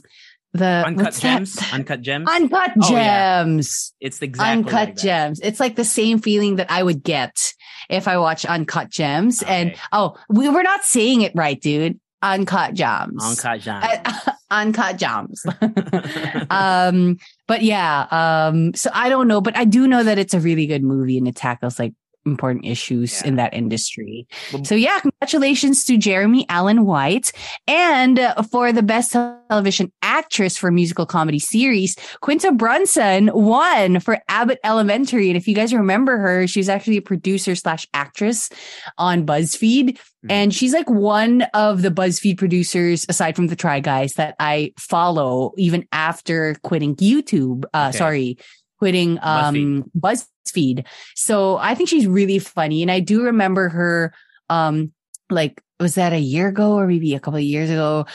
the Uncut what's that? gems. Uncut gems. Uncut Oh, yeah. it's exactly Uncut like that. gems. It's like the same feeling that I would get if I watch Uncut Gems. And oh, we were not saying it right, dude. Uncut Gems. Uncut gems. Uh, Uncut Gems. um, but yeah, um, so I don't know, but I do know that it's a really good movie and it tackles like important issues Yeah. in that industry. So yeah, congratulations to Jeremy Allen White. And uh, for the best television actress for a musical comedy series, Quinta Brunson won for Abbott Elementary. And if you guys remember her, she's actually a producer slash actress on BuzzFeed. Mhm. And she's like one of the BuzzFeed producers, aside from the Try Guys, that I follow even after quitting YouTube. Uh, Okay. sorry, quitting um, BuzzFeed. So I think she's really funny. And I do remember her, um, like, was that a year ago or maybe a couple of years ago?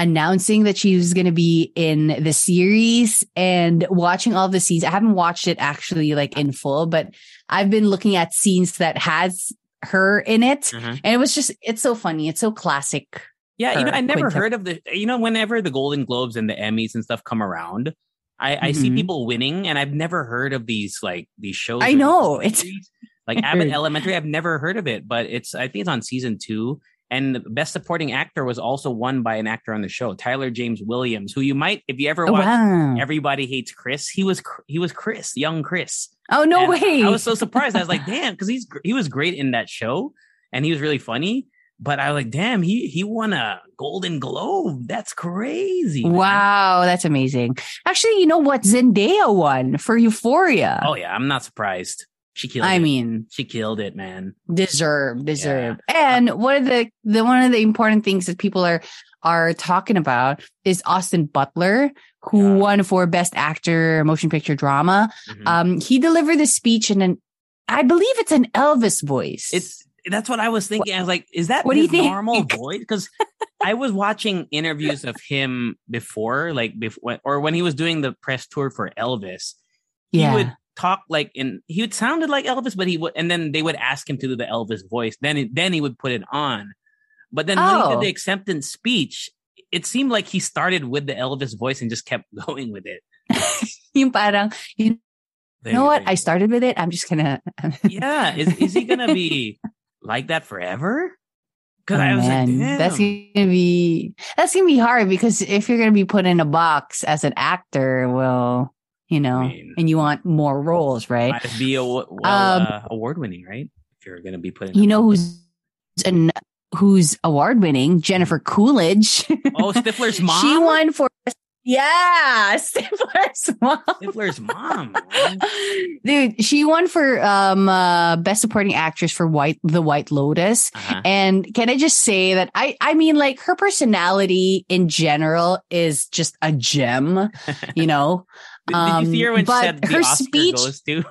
Announcing that she was going to be in the series and watching all the scenes. I haven't watched it actually like in full, but I've been looking at scenes that has her in it. Mhm. And it was just, it's so funny. It's so classic. Yeah, you know, I never Quinta. heard of the. You know, whenever the Golden Globes and the Emmys and stuff come around, I, I see Mhm. people winning, and I've never heard of these like these shows. I know, it's like Abbott. Elementary. I've never heard of it, but it's I think it's on season two. And the best supporting actor was also won by an actor on the show, Tyler James Williams, who you might, if you ever Oh, watch wow. Everybody Hates Chris, he was he was Chris, young Chris. Oh, no And way. I was so surprised. I was like, damn, because he's he was great in that show, and he was really funny. But I was like, damn, he he won a Golden Globe. That's crazy. man. Wow, that's amazing. Actually, you know what? Zendaya won for Euphoria. Oh yeah, I'm not surprised. She killed. I it. mean, she killed it, man. deserve, deserve. And one of the the one of the important things that people are are talking about is Austin Butler, who Yeah. won for Best Actor Motion Picture Drama. Mhm. Um, he delivered the speech in an, I believe it's an Elvis voice. it's that's what I was thinking. I was like, is that What do you think? normal voice? Because I was watching interviews of him before, like before, or when he was doing the press tour for Elvis. Yeah. He would talk like in he would sounded like Elvis, but he would, and then they would ask him to do the Elvis voice. Then it, then he would put it on. But then when he Oh. did the oh. acceptance speech, it seemed like he started with the Elvis voice and just kept going with it. Yung parang, you know you what? I started with it. I'm just gonna. yeah, is is he gonna be like that forever? Because Oh, I was man, like, damn. that's gonna be that's gonna be hard because if you're gonna be put in a box as an actor, well, you know, mean- and you want more roles, right? might be a well Um, uh, award winning, right? If you're gonna be put in, You know who's an who's award winning? Jennifer Coolidge. oh Stifler's mom. she won for yeah, Stifler's mom. Stifler's mom. Dude, she won for um uh, best supporting actress for White The White Lotus. Uh-huh. And can I just say that I I mean like her personality in general is just a gem, you know. Did, did you see her Um, when she said the her Oscar speech- goes to?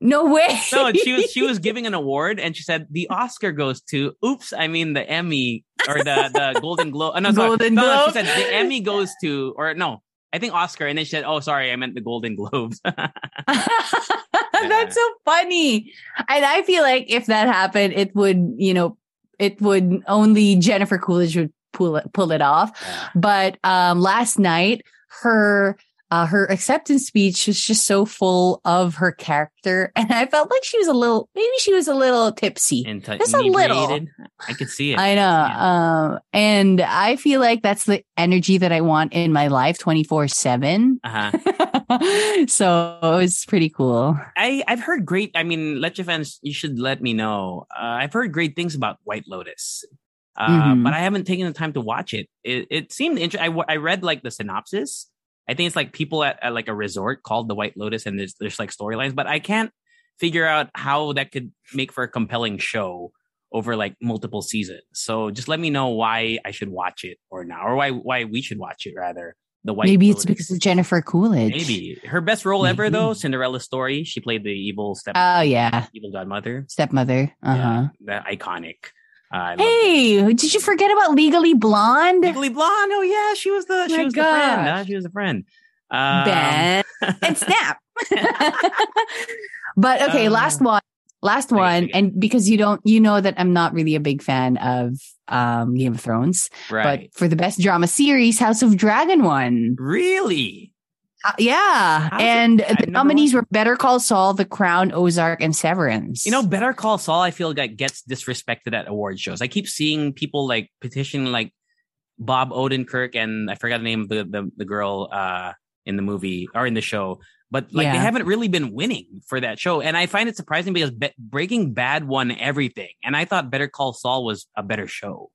No way. no, she was she was giving an award and she said the Oscar goes to. Oops, I mean the Emmy or the the Golden Globe. Oh, no. Golden no, no, Globe? she said the Emmy goes to, or no, I think Oscar, and then she said, "Oh, sorry, I meant the Golden Globes." That's so funny. And I feel like if that happened, it would, you know, it would only Jennifer Coolidge would pull it pull it off. But um last night her uh, her acceptance speech was just so full of her character, and I felt like she was a little, maybe she was a little tipsy. Just a little. I could see it. I know. Yeah. Um, and I feel like that's the energy that I want in my life 24 7. Uh-huh. so it was pretty cool. I I've heard great. I mean, let your fans. You should let me know. Uh, I've heard great things about White Lotus, uh, Mhm. but I haven't taken the time to watch it. It, it seemed interesting. I, w- I read like the synopsis. I think it's like people at, at like a resort called the White Lotus, and there's there's like storylines, but I can't figure out how that could make for a compelling show over like multiple seasons. So just let me know why I should watch it or not, or why why we should watch it rather. The White Lotus. Maybe it's because of Jennifer Coolidge. Maybe her best role ever though, Cinderella story. She played the evil step, Oh, yeah. evil godmother. Stepmother. Uh huh. Yeah, the iconic. Hey, did you forget about Legally Blonde? Legally Blonde. Oh yeah, she was the she My was the friend. huh? She was the friend. Um, ben and Snap. but okay, Uh, last one. Last one. And because you don't, you know that I'm not really a big fan of um Game of Thrones. right. But for the best drama series, House of Dragon won. really? Uh, yeah. Of- and I've the nominees were Better Call Saul, The Crown, Ozark, and Severance. You know, Better Call Saul. I feel like gets disrespected at award shows. I keep seeing people like petition like Bob Odenkirk and I forgot the name of the the, the girl uh in the movie or in the show. But like they haven't really been winning for that show, and I find it surprising because Be- Breaking Bad won everything, and I thought Better Call Saul was a better show.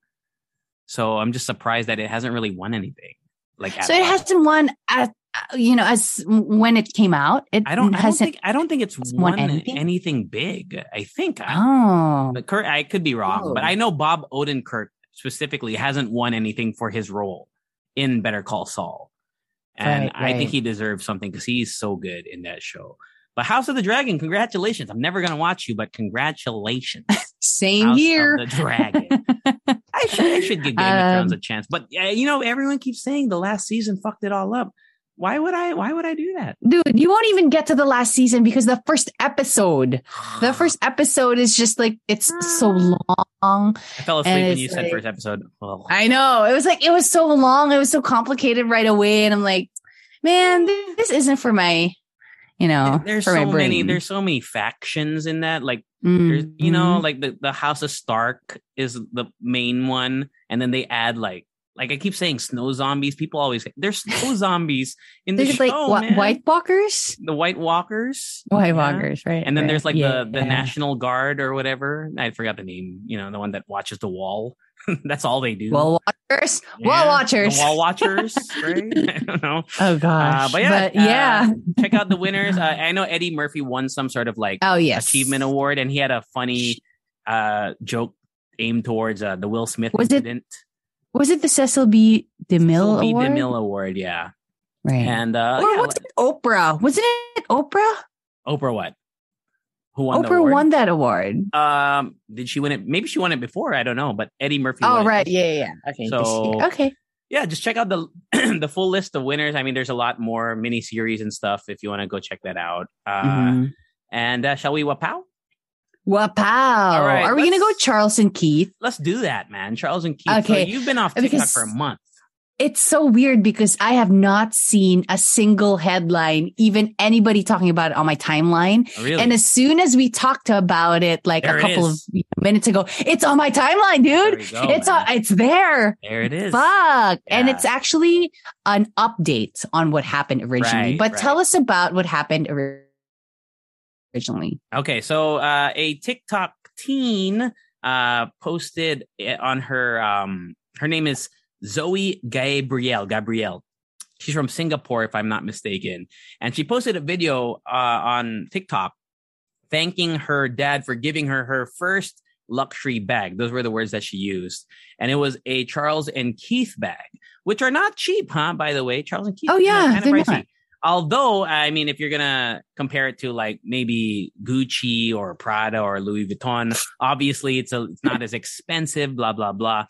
So I'm just surprised that it hasn't really won anything. Like So it all. hasn't won at uh, you know as when it came out. It I don't. I don't hasn't. think. I don't think it's won won anything? anything? big. I think. I, oh, but Kurt, I could be wrong, Oh. but I know Bob Odenkirk specifically hasn't won anything for his role in Better Call Saul, and Right, I think he deserves something because he's so good in that show. But House of the Dragon, congratulations! I'm never gonna watch you, but congratulations, same House here. of the Dragon. I should, I should give Game of Thrones Um, a chance, but uh, you know, everyone keeps saying the last season fucked it all up. Why would I? Why would I do that? Dude, you won't even get to the last season because the first episode, the first episode is just like it's so long. I fell asleep when you said first episode. Oh. I know. It was like it was so long. It was so complicated right away. And I'm like, man, this isn't for my, you know, there's for so my brain. many there's so many factions in that like Mm, there's you know mhm. like the, the house of stark is the main one and then they add like like i keep saying snow zombies people always say there's snow zombies in the there's show like what. White Walkers, the white walkers White Yeah. Walkers, right? and then right. there's like Yeah, the the yeah. national guard or whatever i forgot the name you know the one that watches the wall that's all they do Wall Watchers, Wall Watchers. wall watchers right i don't know oh uh, gosh, but yeah, but yeah. uh, check out the winners. Uh, I know Eddie Murphy won some sort of like oh yes, achievement award, and he had a funny uh, joke aimed towards uh, the Will Smith Was it incident. Was it the Cecil B. DeMille Cecil B. Award? DeMille Award, yeah. Right. And uh, or yeah, was it Oprah? Wasn't it Oprah? Oprah what? Who won the Oprah award? won that award. Um, did she win it? Maybe she won it before. I don't know. But Eddie Murphy. Oh won it. right, yeah, yeah. yeah. Okay, So- okay. yeah. Just check out the the full list of winners. I mean, there's a lot more mini series and stuff if you want to go check that out. Uh, Mhm. And uh, shall we wapow? Wapow! All right, Are we gonna go let's- Charles and Keith? Let's do that, man. Charles and Keith. Okay, So you've been off TikTok because- for a month. It's so weird because I have not seen a single headline, even anybody talking about it on my timeline. Oh, Really? And as soon as we talked about it, like There a couple of minutes ago, it's on my timeline, dude. go, it's man. on, it's there. there it is. Fuck. And it's actually an update on what happened originally. Right, but right. tell us about what happened ori- originally. Okay, so uh, a TikTok teen uh, posted on her. Um, her name is Zoe Gabrielle. Gabrielle. She's from Singapore, if I'm not mistaken, and she posted a video uh, on TikTok thanking her dad for giving her her first luxury bag. Those were the words that she used, and it was a Charles and Keith bag, which are not cheap, huh? By the way, Charles and Keith. Oh, yeah, kind of they're pricey. not. Although, I mean, if you're gonna compare it to like maybe Gucci or Prada or Louis Vuitton, obviously it's a it's not as expensive. Blah blah blah.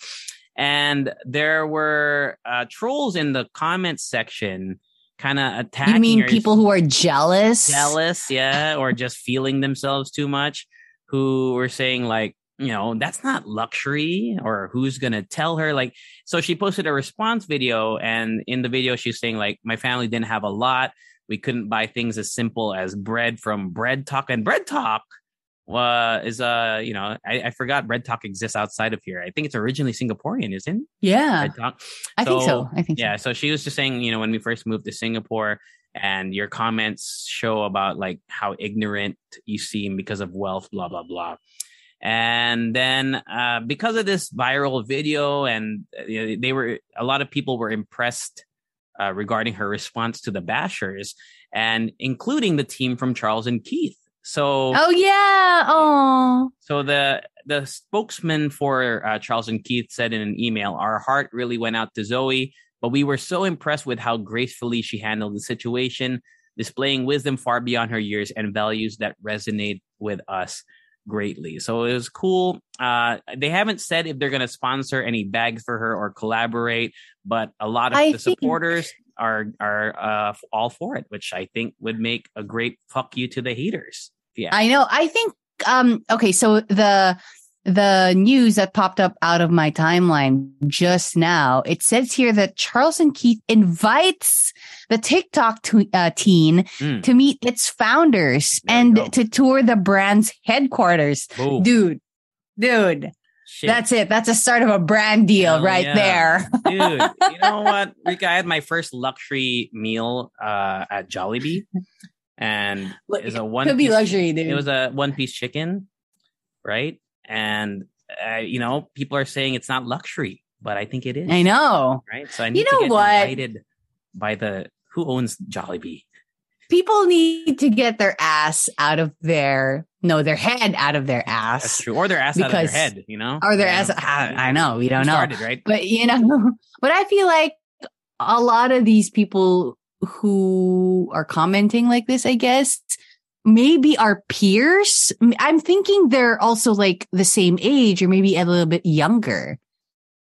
And there were uh, trolls in the comments section, kind of attacking. You mean people who are jealous? jealous, yeah, or just feeling themselves too much, who were saying like, you know, that's not luxury, or who's gonna tell her? Like, so she posted a response video, and in the video, she's saying like, my family didn't have a lot. We couldn't buy things as simple as bread from Bread Talk, and Bread Talk uh, is uh, you know, I, I forgot Bread Talk exists outside of here. I think it's originally Singaporean, isn't it? Yeah, Talk. I think So, so. I think Yeah, so she was just saying, you know, when we first moved to Singapore and your comments show about like how ignorant you seem because of wealth, blah, blah, blah. And then uh, because of this viral video, and uh, you know, they were a lot of people were impressed uh, regarding her response to the bashers, and including the team from Charles and Keith. So, so. Oh yeah. Oh. so the the spokesman for uh, Charles and Keith said in an email, "Our heart really went out to Zoe, but we were so impressed with how gracefully she handled the situation, displaying wisdom far beyond her years and values that resonate with us greatly." So it was cool. Uh, they haven't said if they're going to sponsor any bags for her or collaborate, but a lot of I the think- supporters are are uh, all for it, which I think would make a great fuck you to the haters. Yeah. I know. I think um okay, so the the news that popped up out of my timeline just now, it says here that Charles and Keith invites the TikTok t- uh, teen Mm. to meet its founders There and to tour the brand's headquarters. Boom. Dude, dude, Shit. That's it. That's a start of a brand deal right yeah. there. dude. You know what, Rica? I had my first luxury meal uh, at Jollibee, and Look, it's a one. Could be luxury, dude. It was a one piece chicken, right? And uh, you know, people are saying it's not luxury, but I think it is. I know. right? So I need know to get what? invited by the who owns Jollibee. People need to get their ass out of their no, their head out of their ass That's true, or their ass out of Because- their head. You know, Or their Yeah. ass. I, I know we don't Who know, right. but you know, but I feel like a lot of these people who are commenting like this, I guess, maybe our peers. I'm thinking they're also like the same age or maybe a little bit younger.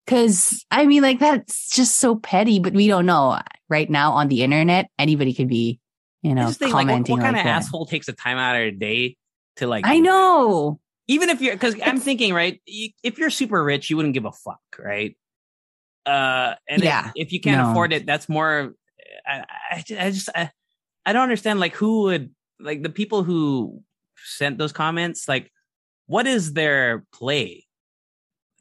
Cause I mean, like that's just so petty, but we don't know right now on the internet. Anybody could be, you know, think like, what, commenting what kind like of that. asshole takes the time out of their day to like? I know. even if you're because I'm thinking right, if you're super rich, you wouldn't give a fuck, right? Uh, and Yeah. if, you can't No. afford it, that's more. I, I, I just I, I don't understand like who would like the people who sent those comments like what is their play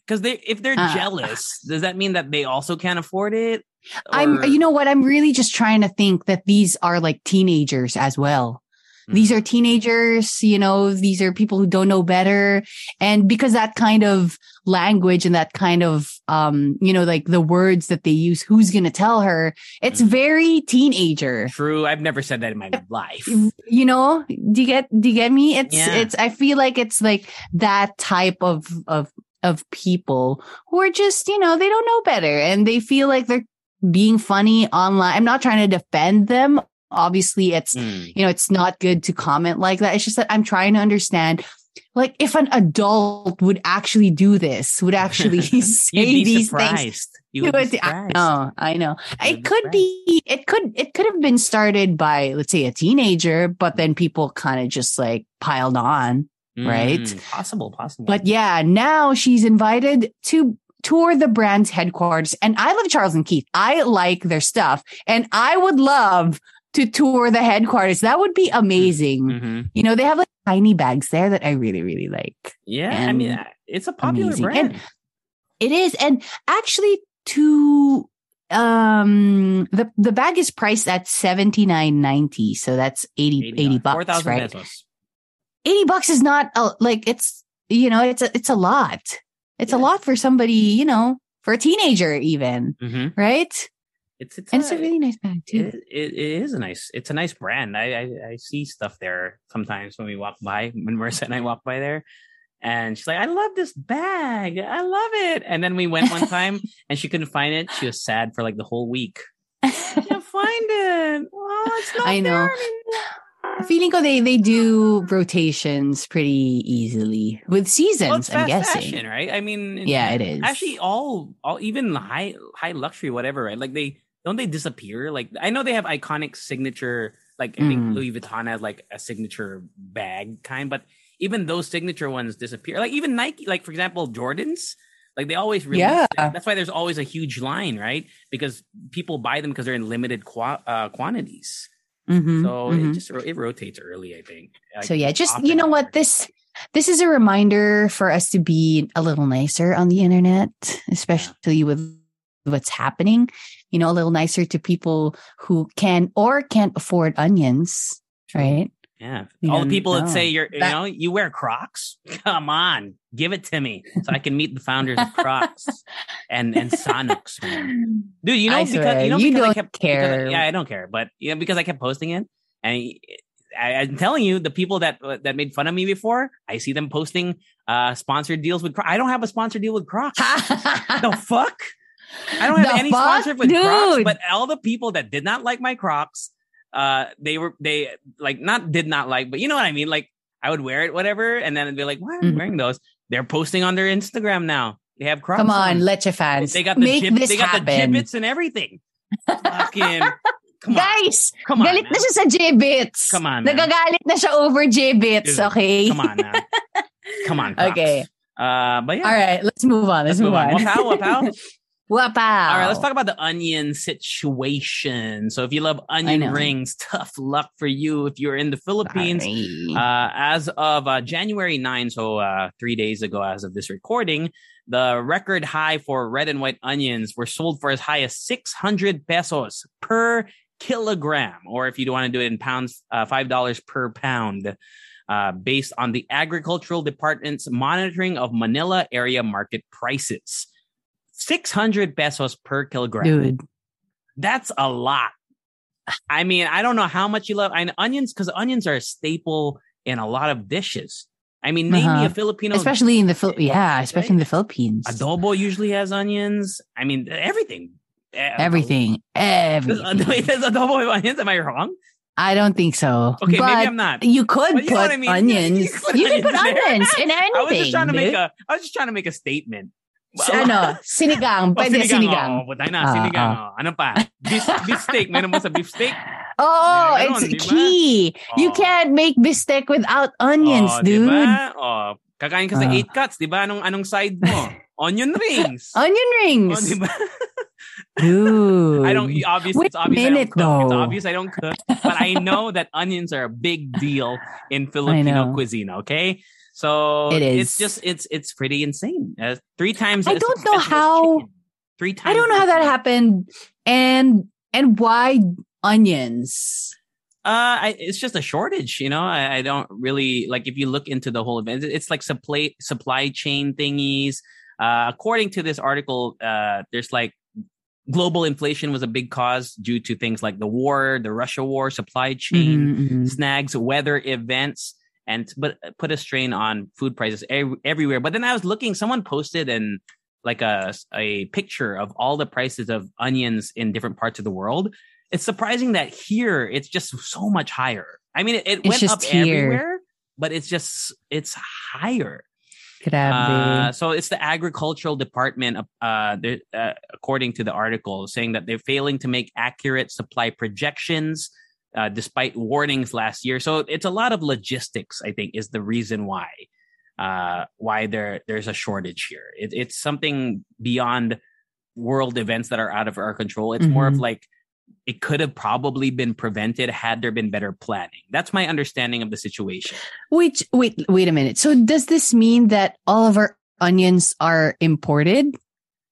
because they if they're Uh, jealous does that mean that they also can't afford it I'm, you know what? I'm really just trying to think that these are like teenagers as well. These are teenagers, you know, these are people who don't know better. And because that kind of language and that kind of, um, you know, like the words that they use, who's going to tell her? It's Mhm. very teenager. true i've never said that in my life You know, do you get, do you get me? It's, Yeah. it's, I feel like it's like that type of, of, of people who are just, you know, they don't know better and they feel like they're being funny online. I'm not trying to defend them. Obviously, it's, Mm. you know, it's not good to comment like that. It's just that I'm trying to understand, like, if an adult would actually do this, would actually say these things. You would be. I surprised. know, I know. You'd It be could be, it could, it could have been started by, let's say, a teenager, but then people kind of just like piled on. right? Mm, Possible, possible. But yeah, now she's invited to tour the brand's headquarters. And I love Charles and Keith. I like their stuff and I would love to tour the headquarters. That would be amazing. Mhm. You know, they have like tiny bags there that I really, really like. yeah, I mean, it's a popular amazing. brand. And It is. And actually to, um, the, the bag is priced at seventy nine ninety. So that's 80, 80 bucks, 4,000 right? pesos. 80 bucks is not a, like it's you know it's a, it's a lot it's a lot for somebody you know for a teenager even Mhm. right It's it's and it's a, a really nice bag too it, it, it is a nice it's a nice brand. I, I I see stuff there sometimes when we walk by when Marissa and I walk by there. And she's like, I love this bag. I love it. And then we went one time and she couldn't find it. She was sad for like the whole week. I can't find it. Oh, it's not I know. feeling ko oh, they they do rotations pretty easily with seasons Well, i'm guessing fashion, right? I mean, yeah it is actually all all even high high luxury whatever right like they don't they disappear like i know they have iconic signature like i think Mm. louis vuitton has like a signature bag kind but even those signature ones disappear like even nike like for example jordans like they always release Yeah. them. that's why there's always a huge line right because people buy them because they're in limited qua- uh, quantities Mhm, so mhm. it just it rotates early i think Like, so yeah just you know what this this is a reminder for us to be a little nicer on the internet especially with what's happening you know a little nicer to people who can or can't afford onions right Yeah. You All the don't people that say you're, you That- know, you wear Crocs. Come on, give it to me so I can meet the founders of Crocs and and Sonics. man. Dude, you know I because swear, you know you because I don't kept because- care. yeah, I don't care, but you know because I kept posting it, and I, I'm telling you, the people that that made fun of me before, I see them posting uh sponsored deals with Crocs. I don't have a sponsored deal with Crocs. the fuck? I don't have The any fuck? sponsorship with Crocs, but all the people that did not like my Crocs, uh, they were they like not did not like, but you know what I mean. Like I would wear it, whatever, and then they'd be like, "Why am I Mhm. wearing those?" They're posting on their Instagram now. They have Crocs. Come on, on. let your fans They got the make this they got the happen. Jibbitz and everything. Fucking come on, Guys, come on, galit man. na siya sa J-Bits. Come on, man. Nagagalit na siya over J-Bits, Dude, okay? Come on now, come on. Crocs. Okay. Uh, but yeah, All right, let's move on. Let's, move, on. Wapow, wapow. Wapa. All right, let's talk about the onion situation. So, if you love onion rings, tough luck for you if you're in the Philippines. Uh, as of uh, January 9, so uh, three days ago, as of this recording, the record high for red and white onions were sold for as high as 600 pesos per kilogram, or if you want to do it in pounds, uh, $5 per pound, uh, based on the Agricultural Department's monitoring of Manila area market prices. 600 pesos per kilogram. Dude. That's a lot. I mean, I don't know how much you love know onions because onions are a staple in a lot of dishes. I mean, maybe Uh-huh. a Filipino. Especially in the Phil- yeah, especially in the Philippines. adobo usually has onions. I mean, everything. Eh, Everything. Does, Everything. wait, does adobo have onions? Am I wrong? I don't think so. Okay, but maybe I'm not. You could But you know put what I mean? onions. You can put You can put onions in anything. I was just trying to make a. I was just trying to make a statement. S- ano, sinigang. Oh, Pwede sinigang. Oh, putay na, Ah, sinigang. oh. Ano pa? Beef, beef steak. Meron mo sa beef steak? Oh, Meron, it's di ba? key. You Oh. can't make bistec without onions, oh, dude. Diba? Oh, kakain ka sa Ah. 8 cuts, di ba? Anong, anong side mo? Onion rings. Onion Oh, rings. di ba? Dude. I don't, obvious, Wait it's obvious a I don't minute, cook. It's obvious I don't cook. But I know that onions are a big deal in Filipino cuisine, okay? So It it's just it's it's pretty insane. Uh, three times. I don't know how- chicken. Three times. I don't know how that happened. And and why onions? Uh, I, it's just a shortage, you know. I, I don't really like if you look into the whole event. It's like supply supply chain thingies. Uh, according to this article, uh, there's like global inflation was a big cause due to things like the war, the Russia war, supply chain Mhm, mhm. snags, weather events, and but put a strain on food prices ev- everywhere. But then I was looking, someone posted and like a a picture of all the prices of onions in different parts of the world. It's surprising that here it's just so much higher. I mean, it, it went up here. everywhere, but it's just it's higher. Uh, so it's the agricultural department, uh, uh, according to the article, saying that they're failing to make accurate supply projections uh, despite warnings last year. So it's a lot of logistics. I think is the reason why uh, why there there's a shortage here. It, it's something beyond world events that are out of our control. It's more of Mhm. like it could have probably been prevented had there been better planning. That's my understanding of the situation. wait, wait, wait a minute. So does this mean that all of our onions are imported?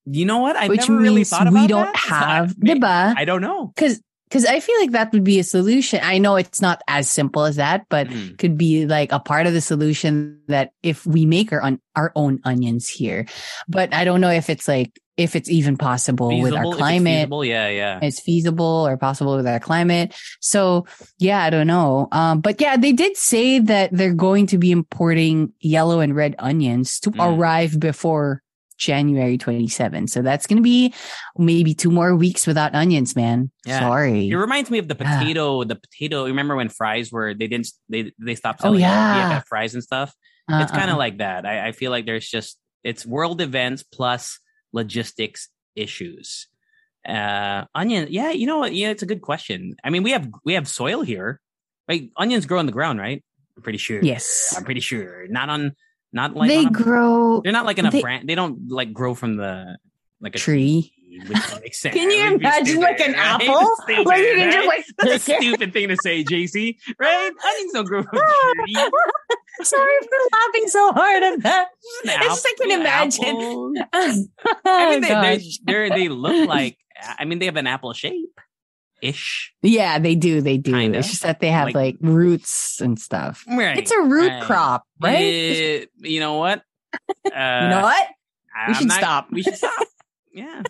You know what? I've which never really thought about we don't that. So have, I. I don't know. Because because I feel like that would be a solution. I know it's not as simple as that, but Mm. could be like a part of the solution that if we make our on our own onions here. But I don't know if it's like if it's even possible with our climate. feasible, yeah, yeah. It's feasible or possible with our climate. So yeah, I don't know. Um, but yeah, they did say that they're going to be importing yellow and red onions to Mm. arrive before January 27. So that's going to be maybe two more weeks without onions, man. Yeah. Sorry. It reminds me of the Ah. potato. The potato. Remember when fries were they didn't they they stopped Oh, selling yeah. BFF fries and stuff. Uh, It's kind of like that. I, I feel like there's just it's world events plus logistics issues. Uh, onion. Yeah, you know what? Yeah, it's a good question. I mean, we have we have soil here. Like onions grow on the ground, right? I'm pretty sure. Yes. I'm pretty sure. Not on. Not like they a- grow They're not like in a they- brand. They don't like grow from the like a tree. sense. Can you It would be imagine like an right? apple? Stupid, Like you can right? just like That's a stupid thing to say, JC. Right? Onions don't grow from trees. Sorry for laughing so hard at that. An I just apple- can imagine. I I mean, they, oh, they, they look like. I mean, they have an apple shape, ish. Yeah, they do. They do. Kinda. It's just that they have Like- like, roots and stuff. Right. It's a root right. crop, right? You know what? Uh, you know what? I'm should not- stop. We should stop. Yeah.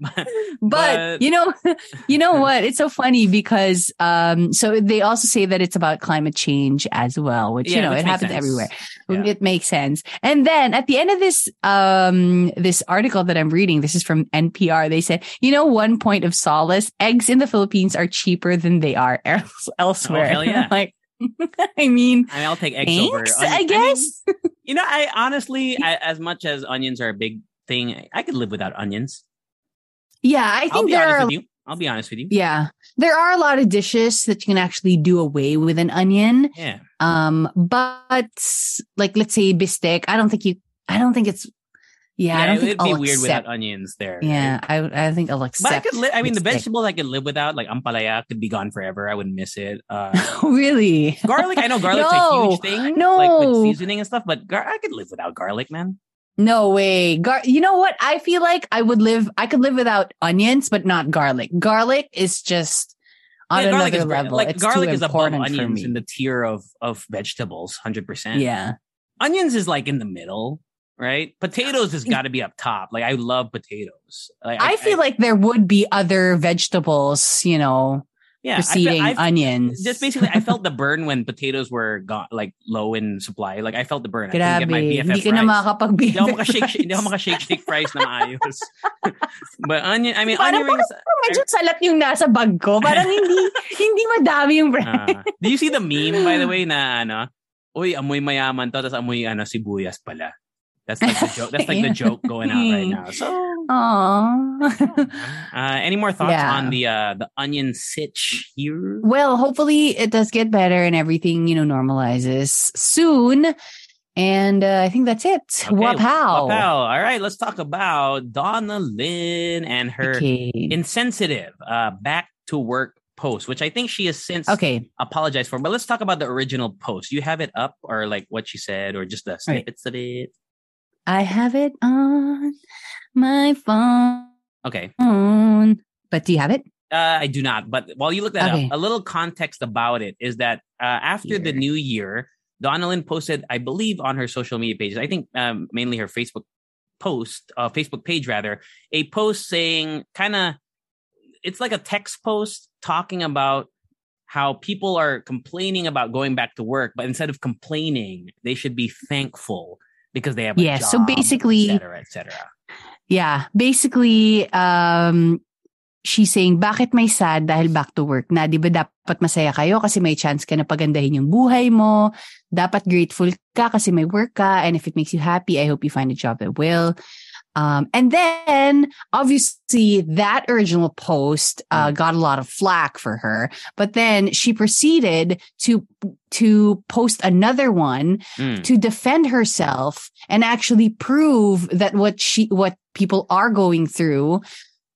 But, but- you know, you know what? It's so funny because um, so they also say that it's about climate change as well, which you know which it happens sense. everywhere. Yeah. It makes sense. And then at the end of this um this article that I'm reading, this is from NPR. They said, you know, one point of solace: eggs in the Philippines are cheaper than they are else- elsewhere. Oh, hell yeah. like, I mean, I mean, I'll take eggs over. thanks, onion- I mean, guess. You know, I honestly, I, as much as onions are a big thing, I could live without onions. Yeah, I think there are. I'll be honest with you. Yeah. There are a lot of dishes that you can actually do away with an onion. Yeah. Um, but like let's say bistec, I don't think you I don't think it's Yeah, I don't think it'd be I'll weird accept. without onions there. Yeah, right? I I think I'll accept. But I could. Li- I mean, the vegetables I could live without, like ampalaya, could be gone forever. I wouldn't miss it. Uh, really? garlic, I know garlic's a huge thing, no. like with seasoning and stuff. But gar- I could live without garlic, man. No way. Gar- you know what? I feel like I would live. I could live without onions, but not garlic. Garlic is just on Yeah, another is level. Like it's garlic is above onions in the tier of of vegetables, hundred percent. yeah. onions is like in the middle, right? Potatoes has got to be up top. Like I love potatoes. Like, I, feel like there would be other vegetables, you know, yeah, I preceding I onions. Just basically, I felt the burn when potatoes were gone, like low in supply. Like I felt the burn. I couldn't get my Grabe. BFF Hindi ka na fries. makakapag Hindi ako makashake, shake- hindi ako makashake shake fries na maayos. but onion, I mean, Parang- onion rings. Medyo salat yung nasa bag ko. Parang hindi, hindi madami yung brand. Ah. do you see the meme, by the way, na ano, uy, amoy mayaman to, tapos amoy ano, sibuyas pala. That's like the joke. That's like the joke going out right now. So, Aww. uh, any more thoughts Yeah. on the uh, the onion sitch here? well, hopefully it does get better and everything, you know, normalizes soon. And uh, I think that's it. Okay, Wapow. Wapow. All right, let's talk about Donnalyn and her Okay. insensitive uh, back to work post, which I think she has since Okay. apologized for. But let's talk about the original post. You have it up, or like what she said, or just the snippets of it. I have it on my phone. Okay. But do you have it? Uh, I do not. But while you look that Okay. up, a little context about it is that uh, after the new year, Donnalyn posted, I believe, on her social media pages, I think um, mainly her Facebook post, uh, Facebook page rather, a post saying kind of, it's like a text post talking about how people are complaining about going back to work, but instead of complaining, they should be thankful because they have a Yeah, job, so basically- et cetera, et cetera. Yeah. Basically, um, she's saying, bakit may sad dahil back to work na? Di ba dapat masaya kayo kasi may chance ka na pagandahin yung buhay mo. Dapat grateful ka kasi may work ka. And if it makes you happy, I hope you find a job that will. Um, and then obviously that original post uh, got a lot of flack for her, but then she proceeded to to post another one Mm. to defend herself and actually prove that what she what people are going through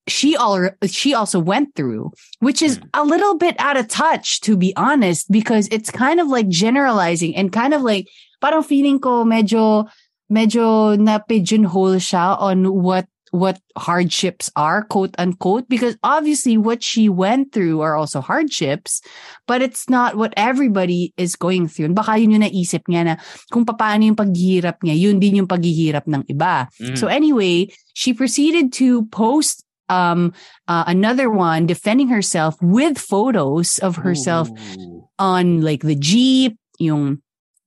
she al- she also went through which is Mm. a little bit out of touch to be honest because it's kind of like generalizing and kind of like parang feeling ko medyo medyo na pigeonhole siya on what what hardships are quote unquote because obviously what she went through are also hardships but it's not what everybody is going through and baka yun yung naisip niya na kung paano yung paghihirap niya yun din yung paghihirap ng iba Mm. so anyway she proceeded to post um uh, another one defending herself with photos of herself Ooh. on like the jeep yung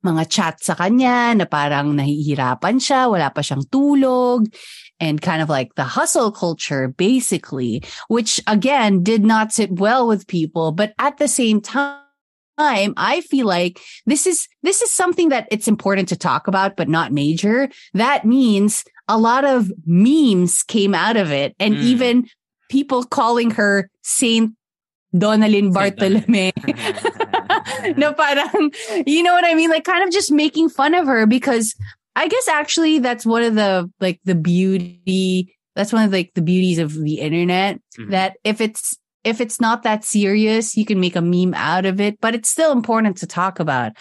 mga chat sa kanya na parang nahihirapan siya, wala pa siyang tulog, and kind of like the hustle culture basically, which again did not sit well with people. But at the same time, I feel like this is, this is something that it's important to talk about, but not major. That means a lot of memes came out of it and Mm. even people calling her Saint Donnalyn Bartolome. no, parang, you know what I mean? Like kind of just making fun of her because I guess actually that's one of the, like the beauty, that's one of like the beauties of the internet Mhm. that if it's, if it's not that serious, you can make a meme out of it, but it's still important to talk about,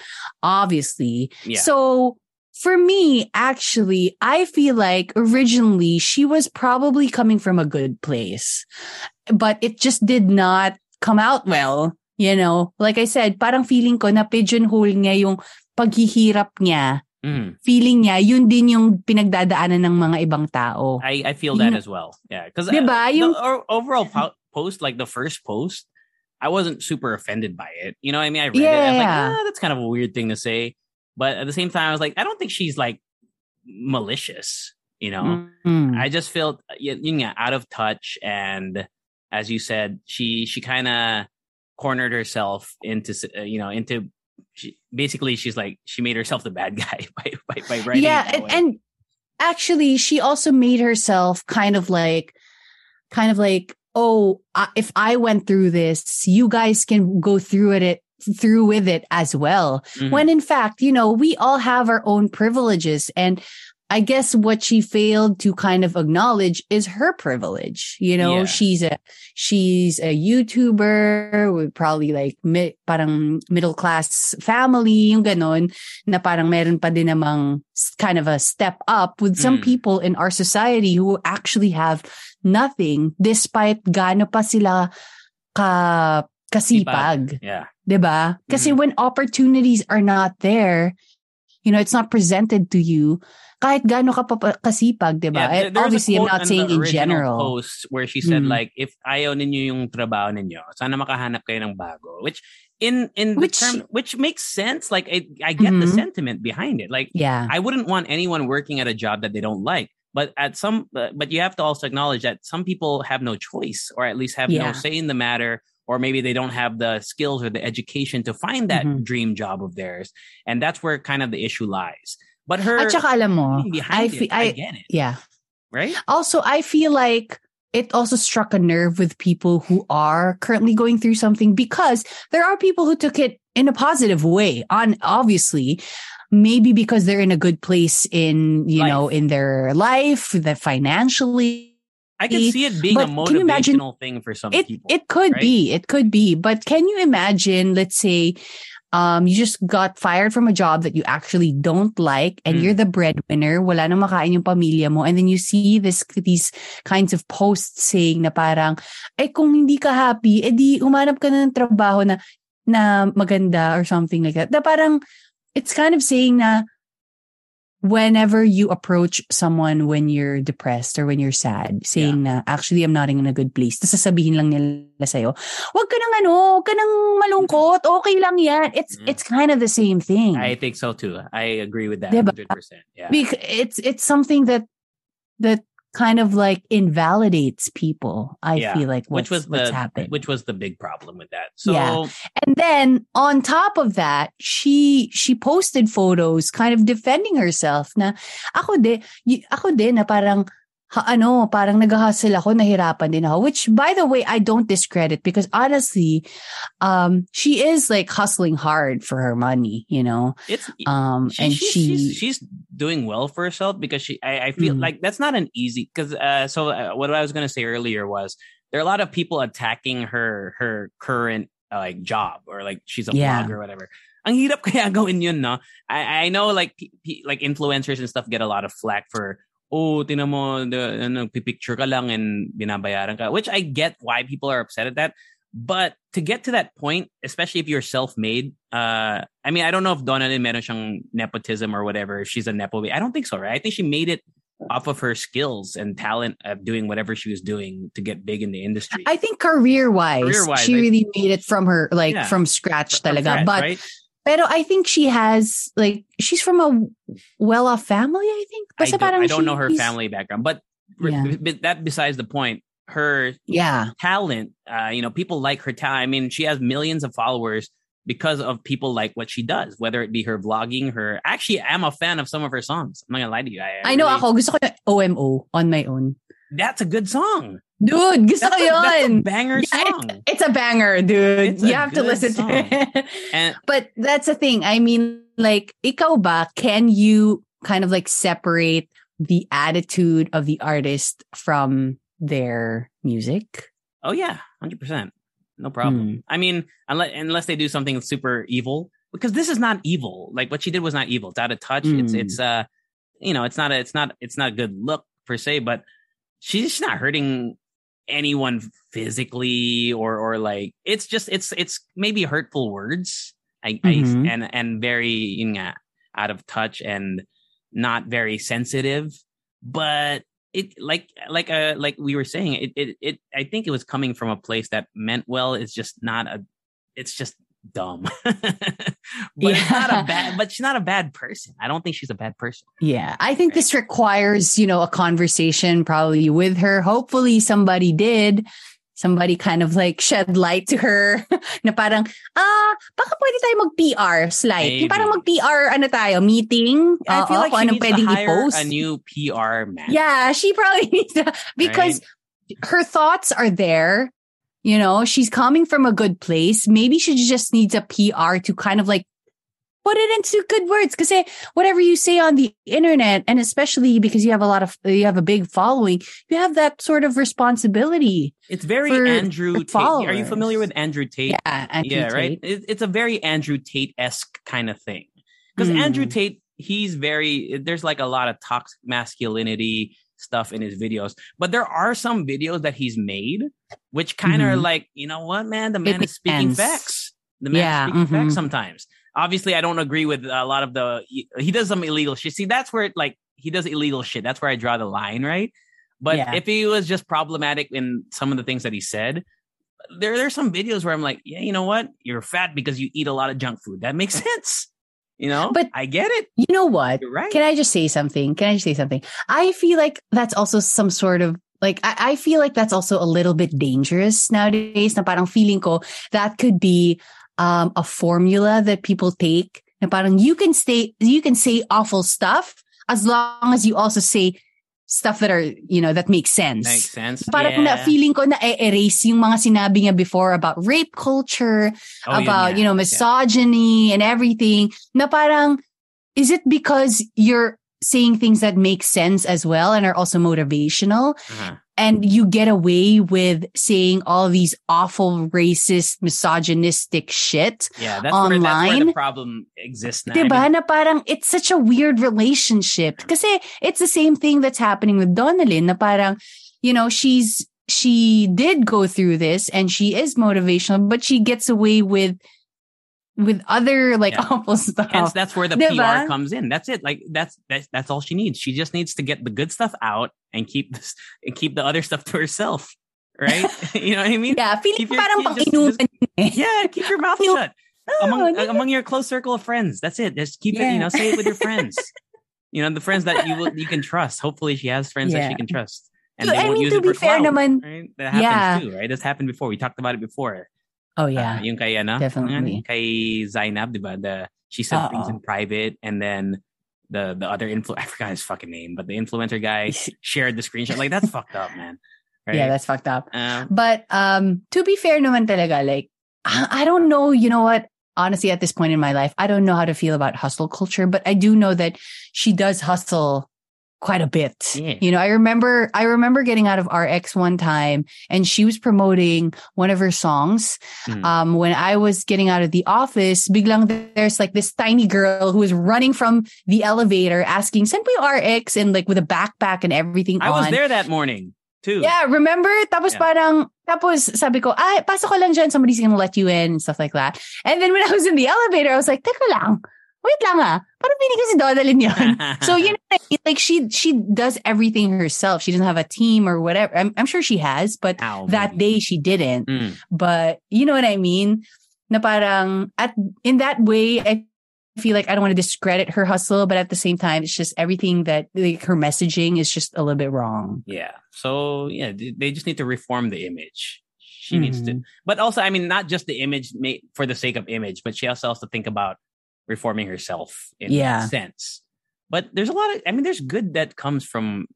obviously. Yeah. So for me, actually, I feel like originally she was probably coming from a good place, but it just did not come out well. You know, like I said, parang feeling ko na pigeonhole niya yung paghihirap niya. Mm. Feeling niya, yun din yung pinagdadaanan ng mga ibang tao. I, I feel that Yung- as well. Yeah, because Diba? Yung- the overall po- post, like the first post, I wasn't super offended by it. You know what I mean? I read it. I was like, Yeah. ah, that's kind of a weird thing to say. But at the same time, I was like, I don't think she's like malicious. You know, Mm. I just felt y- yun out of touch, and as you said, she she kind of cornered herself into uh, you know into. She, basically, she's like she made herself the bad guy by by, by writing. yeah, and, and actually, she also made herself kind of like, kind of like, oh, if I went through this, you guys can go through it, it through with it as well. Mhm. When in fact, you know, we all have our own privileges and I guess what she failed to kind of acknowledge is her privilege. You know, Yeah. she's a she's a YouTuber with probably like mi- parang middle class family, yung ganon, na parang meron pa din namang kind of a step up with some Mm. people in our society who actually have nothing despite gaano pa sila ka kasipag. Yeah. 'Di ba? Kasi Mhm. when opportunities are not there, you know, it's not presented to you, kahit gaano ka pa pa- kasipag, 'di ba? Yeah, there- there was a Obviously, I'm not saying the in general. post where she said Mm. like if ayaw ninyo yung trabaho ninyo sana makahanap kayo ng bago which in in the Which- term which makes sense like I, I get the Mhm. sentiment behind it like Yeah. I wouldn't want anyone working at a job that they don't like but at some but you have to also acknowledge that some people have no choice or at least have no say in the matter or maybe they don't have the skills or the education to find that Mhm. dream job of theirs and that's where kind of the issue lies but her At saka alam mo, I, fe- it, I, I, get it yeah. right Also, I feel like it also struck a nerve with people who are currently going through something because there are people who took it in a positive way. On obviously, maybe because they're in a good place in you know in their life, that financially. I can see it being a But can you imagine- motivational thing for some It people. it could right? be, it could be. But can you imagine? Let's say. Um, you just got fired from a job that you actually don't like and Mm. you're the breadwinner, wala nang makain yung pamilya mo, and then you see this, these kinds of posts saying na parang, eh kung hindi ka happy, edi humanap ka na ng trabaho na, na maganda or something like that. Na parang, it's kind of saying na, whenever you approach someone when you're depressed or when you're sad, saying na, actually, I'm not in a good place. Tapos sasabihin lang nila sa'yo, wag ka nang ano, wag ka nang malungkot, okay lang yan. It's, Mm. it's kind of the same thing. I think so too. I agree with that Diba? 100%. Yeah. because it's it's something that that kind of like invalidates people. I Yeah, feel like what's, which was what's the happened. which was the big problem with that. So Yeah. and then on top of that, she she posted photos kind of defending herself na ako de ako din na parang ha, ano, parang nag-hustle ako, nahirapan din ako. Which, by the way, I don't discredit because honestly, um, she is like hustling hard for her money, you know? it's Um, she, and she's, she, she's she's doing well for herself because she I, I feel Mm. like that's not an easy because uh so uh, what I was gonna say earlier was there are a lot of people attacking her her current uh, like job or like she's a Yeah. blogger or whatever. Ang hirap kaya gawin yun, no? I, I know like p- p- like influencers and stuff get a lot of flack for oh, tinan mo, the, ano, pipicture ka lang and binabayaran ka. Which I get why people are upset at that. But to get to that point, especially if you're self-made, uh, I mean, I don't know if Donnalyn meron siyang nepotism or whatever. if She's a nepo. I don't think so, right? I think she made it off of her skills and talent of doing whatever she was doing to get big in the industry. I think career wise, Career-wise, she really made it from her, like Yeah. from scratch From talaga. scratch, but, right? Pero I think she has, like, she's from a well off family, I think. I don't, I don't know her family background, but Yeah. that besides the point. Her Yeah. talent, uh, you know, people like her talent. I mean, she has millions of followers because of people like what she does, whether it be her vlogging, her. Actually, I'm a fan of some of her songs. I'm not gonna lie to you. I, I know really- ako, gusto ko OMO on my own. That's a good song. Dude, gusto That's a, that's a yun. banger Yeah, song. it's, it's a banger, dude. It's you have to listen song. to it. And But that's the thing. I mean, like, ikaw ba, can you kind of like separate the attitude of the artist from their music? oh yeah, hundred percent, no problem. I mean, unless unless they do something super evil, because this is not evil. Like what she did was not evil. It's out of touch. It's it's uh, you know, it's not a, it's not it's not a good look per se, but she's not hurting anyone physically or or like it's just it's it's maybe hurtful words. I, Mhm. I and and very yun nga, out of touch and not very sensitive, but it like like uh like we were saying it it, it I think it was coming from a place that meant well. It's just not a. It's just dumb. but it's not a bad. But she's not a bad person. I don't think she's a bad person. Yeah. I think this requires, you know, a conversation probably with her. Hopefully somebody did. Somebody kind of like shed light to her na parang, ah, baka pwede tayo mag-PR slide. Yung parang mag-PR, ano tayo, meeting? I feel Oo, like she needs to hire i-post. a new PR man. Yeah, she probably needs to, because her thoughts are there. You know, she's coming from a good place. Maybe she just needs a PR to kind of like put it into good words. Because whatever you say on the internet and especially because you have a lot of you have a big following you have that sort of responsibility it's very for andrew tate. Are you familiar with andrew tate? Yeah Andrew yeah right? Tate. it, it's a very andrew tate-esque kind of thing. Because Mm. andrew tate he's very there's like a lot of toxic masculinity stuff in his videos but there are some videos that he's made which kind of Mhm. like you know what man the man is speaking sense. facts the man Yeah, is speaking facts mhm. sometimes obviously i don't agree with a lot of the he does some illegal shit see that's where it like he does illegal shit that's where i draw the line right but Yeah. if he was just problematic in some of the things that he said there there's some videos where I'm like, yeah, you know what? You're fat because you eat a lot of junk food. That makes sense. You know? But- I get it. you know what You're right. Can I just say something? Can I just say something? I feel like that's also some sort of like I, I feel like that's also a little bit dangerous nowadays. Na parang feeling ko that could be um, a formula that people take. Na parang you can stay, you can say awful stuff as long as you also say stuff that are you know that makes sense. Makes sense. Parang na feeling ko na erase yung mga sinabi niya before about rape culture, Oh, about nga. you know Yeah. misogyny and everything na parang is it because you're saying things that make sense as well and are also motivational Uh-huh. And you get away with saying all these awful racist misogynistic shit Yeah, that's where, that's where the problem exists now. Diba? na parang it's such a weird relationship. because it's the same thing that's happening with Donnalyn na parang, you know, she's, she did go through this and she is motivational, but she gets away with, with other like Yeah. awful stuff. that's where the Diba? PR comes in. That's it. Like that's that's that's all she needs. She just needs to get the good stuff out and keep this and keep the other stuff to herself. Right? you know what I mean? yeah, feeling Keep your- parang pang just- eh. Yeah, keep your mouth shut. Oh, among no. among your close circle of friends. That's it. Just keep it, you know, say it with your friends. you know, the friends that you will you can trust. Hopefully she has friends that she can trust. And Dude, they I won't mean, use to it be for fair clout, naman- right? That happens Yeah. too, right? That's happened before. We talked about it before. Oh Uh, yeah. yung kay, ano, Definitely. kay Zeinab, diba? The, she said things in private and then the the other influ I forgot his fucking name, but the influencer guy shared the screenshot. Like that's fucked up, man. Right? Yeah, that's fucked up. uh, But um, to be fair naman talaga, like, I I don't know, you know what? Honestly, at this point in my life, I don't know how to feel about hustle culture, but I do know that she does hustle quite a bit. Yeah. You know, I remember, I remember getting out of RX one time and she was promoting one of her songs. mm, Um, when I was getting out of the office, biglang there's like this tiny girl who is running from the elevator asking, send me RX and like with a backpack and everything I on. was there that morning too. Yeah, remember? Tapos Yeah. parang, tapos sabi ko, ay, pasok ko lang dyan, somebody's gonna let you in and stuff like that. And then when I was in the elevator, I was like, teka lang, wait lang ah, parang pinig ko si Donnalyn yun. so, you know, what I mean? like she, she does everything herself. She doesn't have a team or whatever. I'm, I'm sure she has, but Ow, that day she didn't. Mm. But you know what I mean? Na parang, at, in that way, I feel like I don't want to discredit her hustle, but at the same time, it's just everything that, like her messaging is just a little bit wrong. Yeah. So yeah, they just need to reform the image. She needs to, Mhm. but also, I mean, not just the image made for the sake of image, but she also has to think about reforming herself in Yeah. a sense. But there's a lot of, I mean, there's good that comes from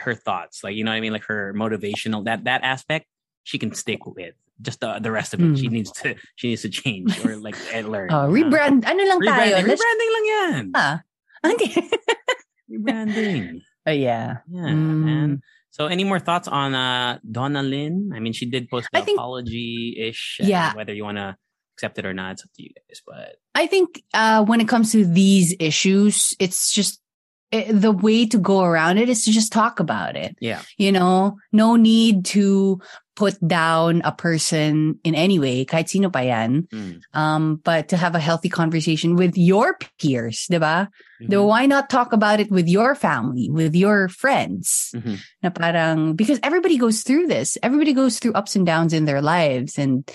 her thoughts, like you know, what I mean, like her motivational that that aspect she can stick with. Just the the rest of it, she Mm. needs to she needs to change or like and learn. Oh, Uh, rebrand. Ano lang tayo? rebranding, Let's rebranding lang yan. Ah. Okay. Rebranding. oh, yeah. Yeah, Mm. man. So, any more thoughts on uh, Donnalyn? I mean, she did post the apology ish. Yeah. Whether you want to accept it or not, it's up to you guys. But I think uh, when it comes to these issues, it's just eh, the way to go around it is to just talk about it. Yeah. You know, no need to put down a person in any way, kahit sino pa yan. mm, Um, but to have a healthy conversation with your peers, diba? mhm, Then why not talk about it with your family, with your friends? mhm. Na parang, because everybody goes through this. Everybody goes through ups and downs in their lives and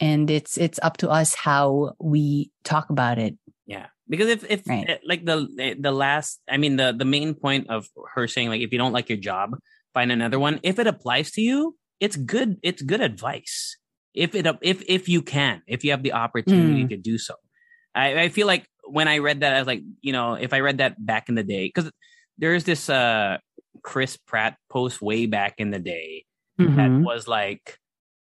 and it's it's up to us how we talk about it. yeah. Because if if Right. eh, like the the last, I mean the the main point of her saying like if you don't like your job, find another one. If it applies to you, it's good. It's good advice. If it if if you can, if you have the opportunity Mm. to do so, I, I feel like when I read that, I was like, you know, if I read that back in the day, because there's this uh Chris Pratt post way back in the day that Mhm. was like,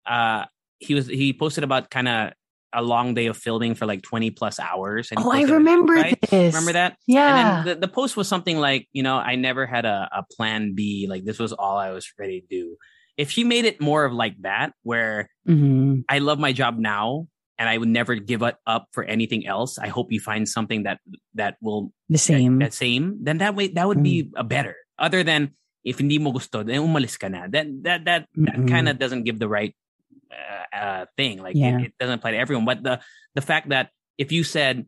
uh, he was he posted about kind of a long day of filming for like 20 plus hours. And Oh, I remember right? this. Remember that? Yeah. And then the, the post was something like, you know, I never had a, a plan B. Like this was all I was ready to do. If she made it more of like that, where Mhm. I love my job now and I would never give it up for anything else. I hope you find something that that will The same. that same. Then that way that would be a better. Other than if hindi mo gusto, then umalis ka na. That that that, that kind of doesn't give the right uh, uh, thing. Like Yeah. it, it doesn't apply to everyone. But the the fact that if you said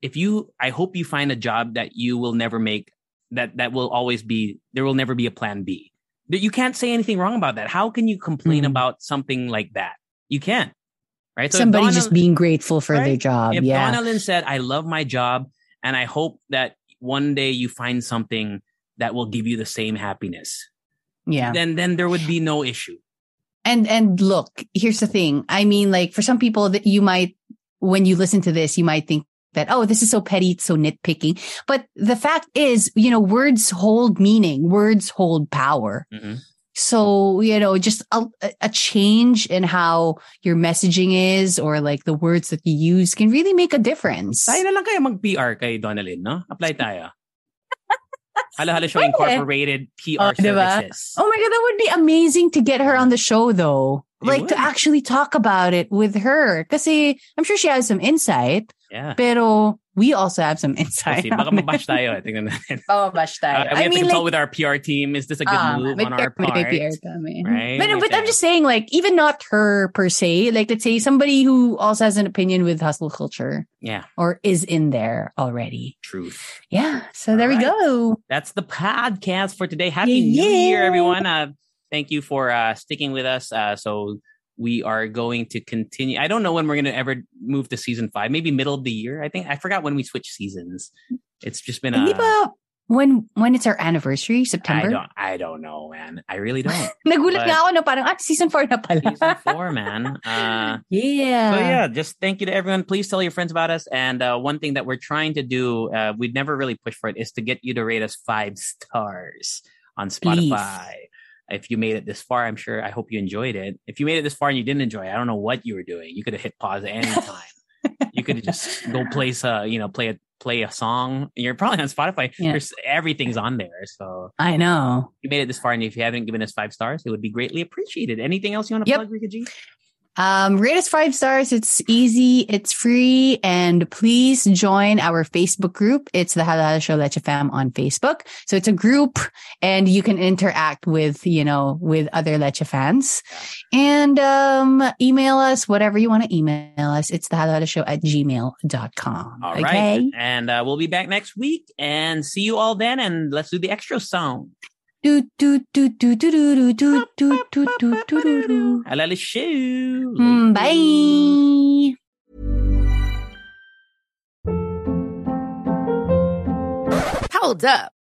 if you I hope you find a job that you will never make that that will always be there will never be a plan B. You can't say anything wrong about that. How can you complain Mm. about something like that? You can't. Right? if Somebody Donna- just being grateful for their job. if yeah. Donnalyn said, I love my job and I hope that one day you find something that will give you the same happiness, yeah. then then there would be no issue. And and look, here's the thing. I mean, like for some people that you might, when you listen to this, you might think that, oh, this is so petty, it's so nitpicking. But the fact is, you know, words hold meaning, words hold power. Mhm. So, you know, just a, a change in how your messaging is or like the words that you use can really make a difference. Tayo na lang kayo mag-PR kay Donnalyn, no? Apply tayo. Halo-halo Show Incorporated PR Oh, diba? services. Oh my God, that would be amazing to get her on the show though. It like to actually talk about it with her. Kasi I'm sure she has some insight. Yeah. Pero we also have some insight. Kasi baka mabash tayo. eh. Tingnan natin. Oh, tayo. Uh, we have to consult with our PR team. Is this a good ah, move on our part? PR kami. Right? But, but I'm just saying, like, even not her per se, like, let's say somebody who also has an opinion with hustle culture Yeah, or is in there already. truth. Yeah. So there we go. that's the podcast for today. Happy Yeah, New Year, everyone. Uh, thank you for uh, sticking with us. Uh, so we are going to continue. I don't know when we're going to ever move to season five. Maybe middle of the year. I think I forgot when we switch seasons. It's just been. Uh, ba when when it's our anniversary, September? I don't. I don't know, man. I really don't. Nagulat nga ako na parang, ah, season 4 na pala. season four, man. Uh, Yeah. So yeah, just thank you to everyone. Please tell your friends about us. And uh, one thing that we're trying to do, uh, we'd never really push for it, is to get you to rate us five stars on Spotify. If you made it this far, I'm sure I hope you enjoyed it. If you made it this far and you didn't enjoy it, I don't know what you were doing. You could have hit pause at any time. you could have just go play a, uh, you know, play a play a song. You're probably on Spotify. Yeah. There's everything's on there. So I know. you made it this far, and if you haven't given us five stars, it would be greatly appreciated. Anything else you want to Yep. plug, Rica G? Um, rate us five stars. It's easy. It's free. And please join our Facebook group. It's the Halo Halo Show Leche Fam on Facebook. So it's a group and you can interact with, you know, with other Leche fans and, um, email us whatever you want to email us. It's the Halo Halo Show at gmail.com. All right, okay. And uh, we'll be back next week and see you all then. And let's do the extra song. Do, do, do, do, do, do, do, do, do, do, do, do, do, do. Alala shoe. Mm, Bye. Hold up.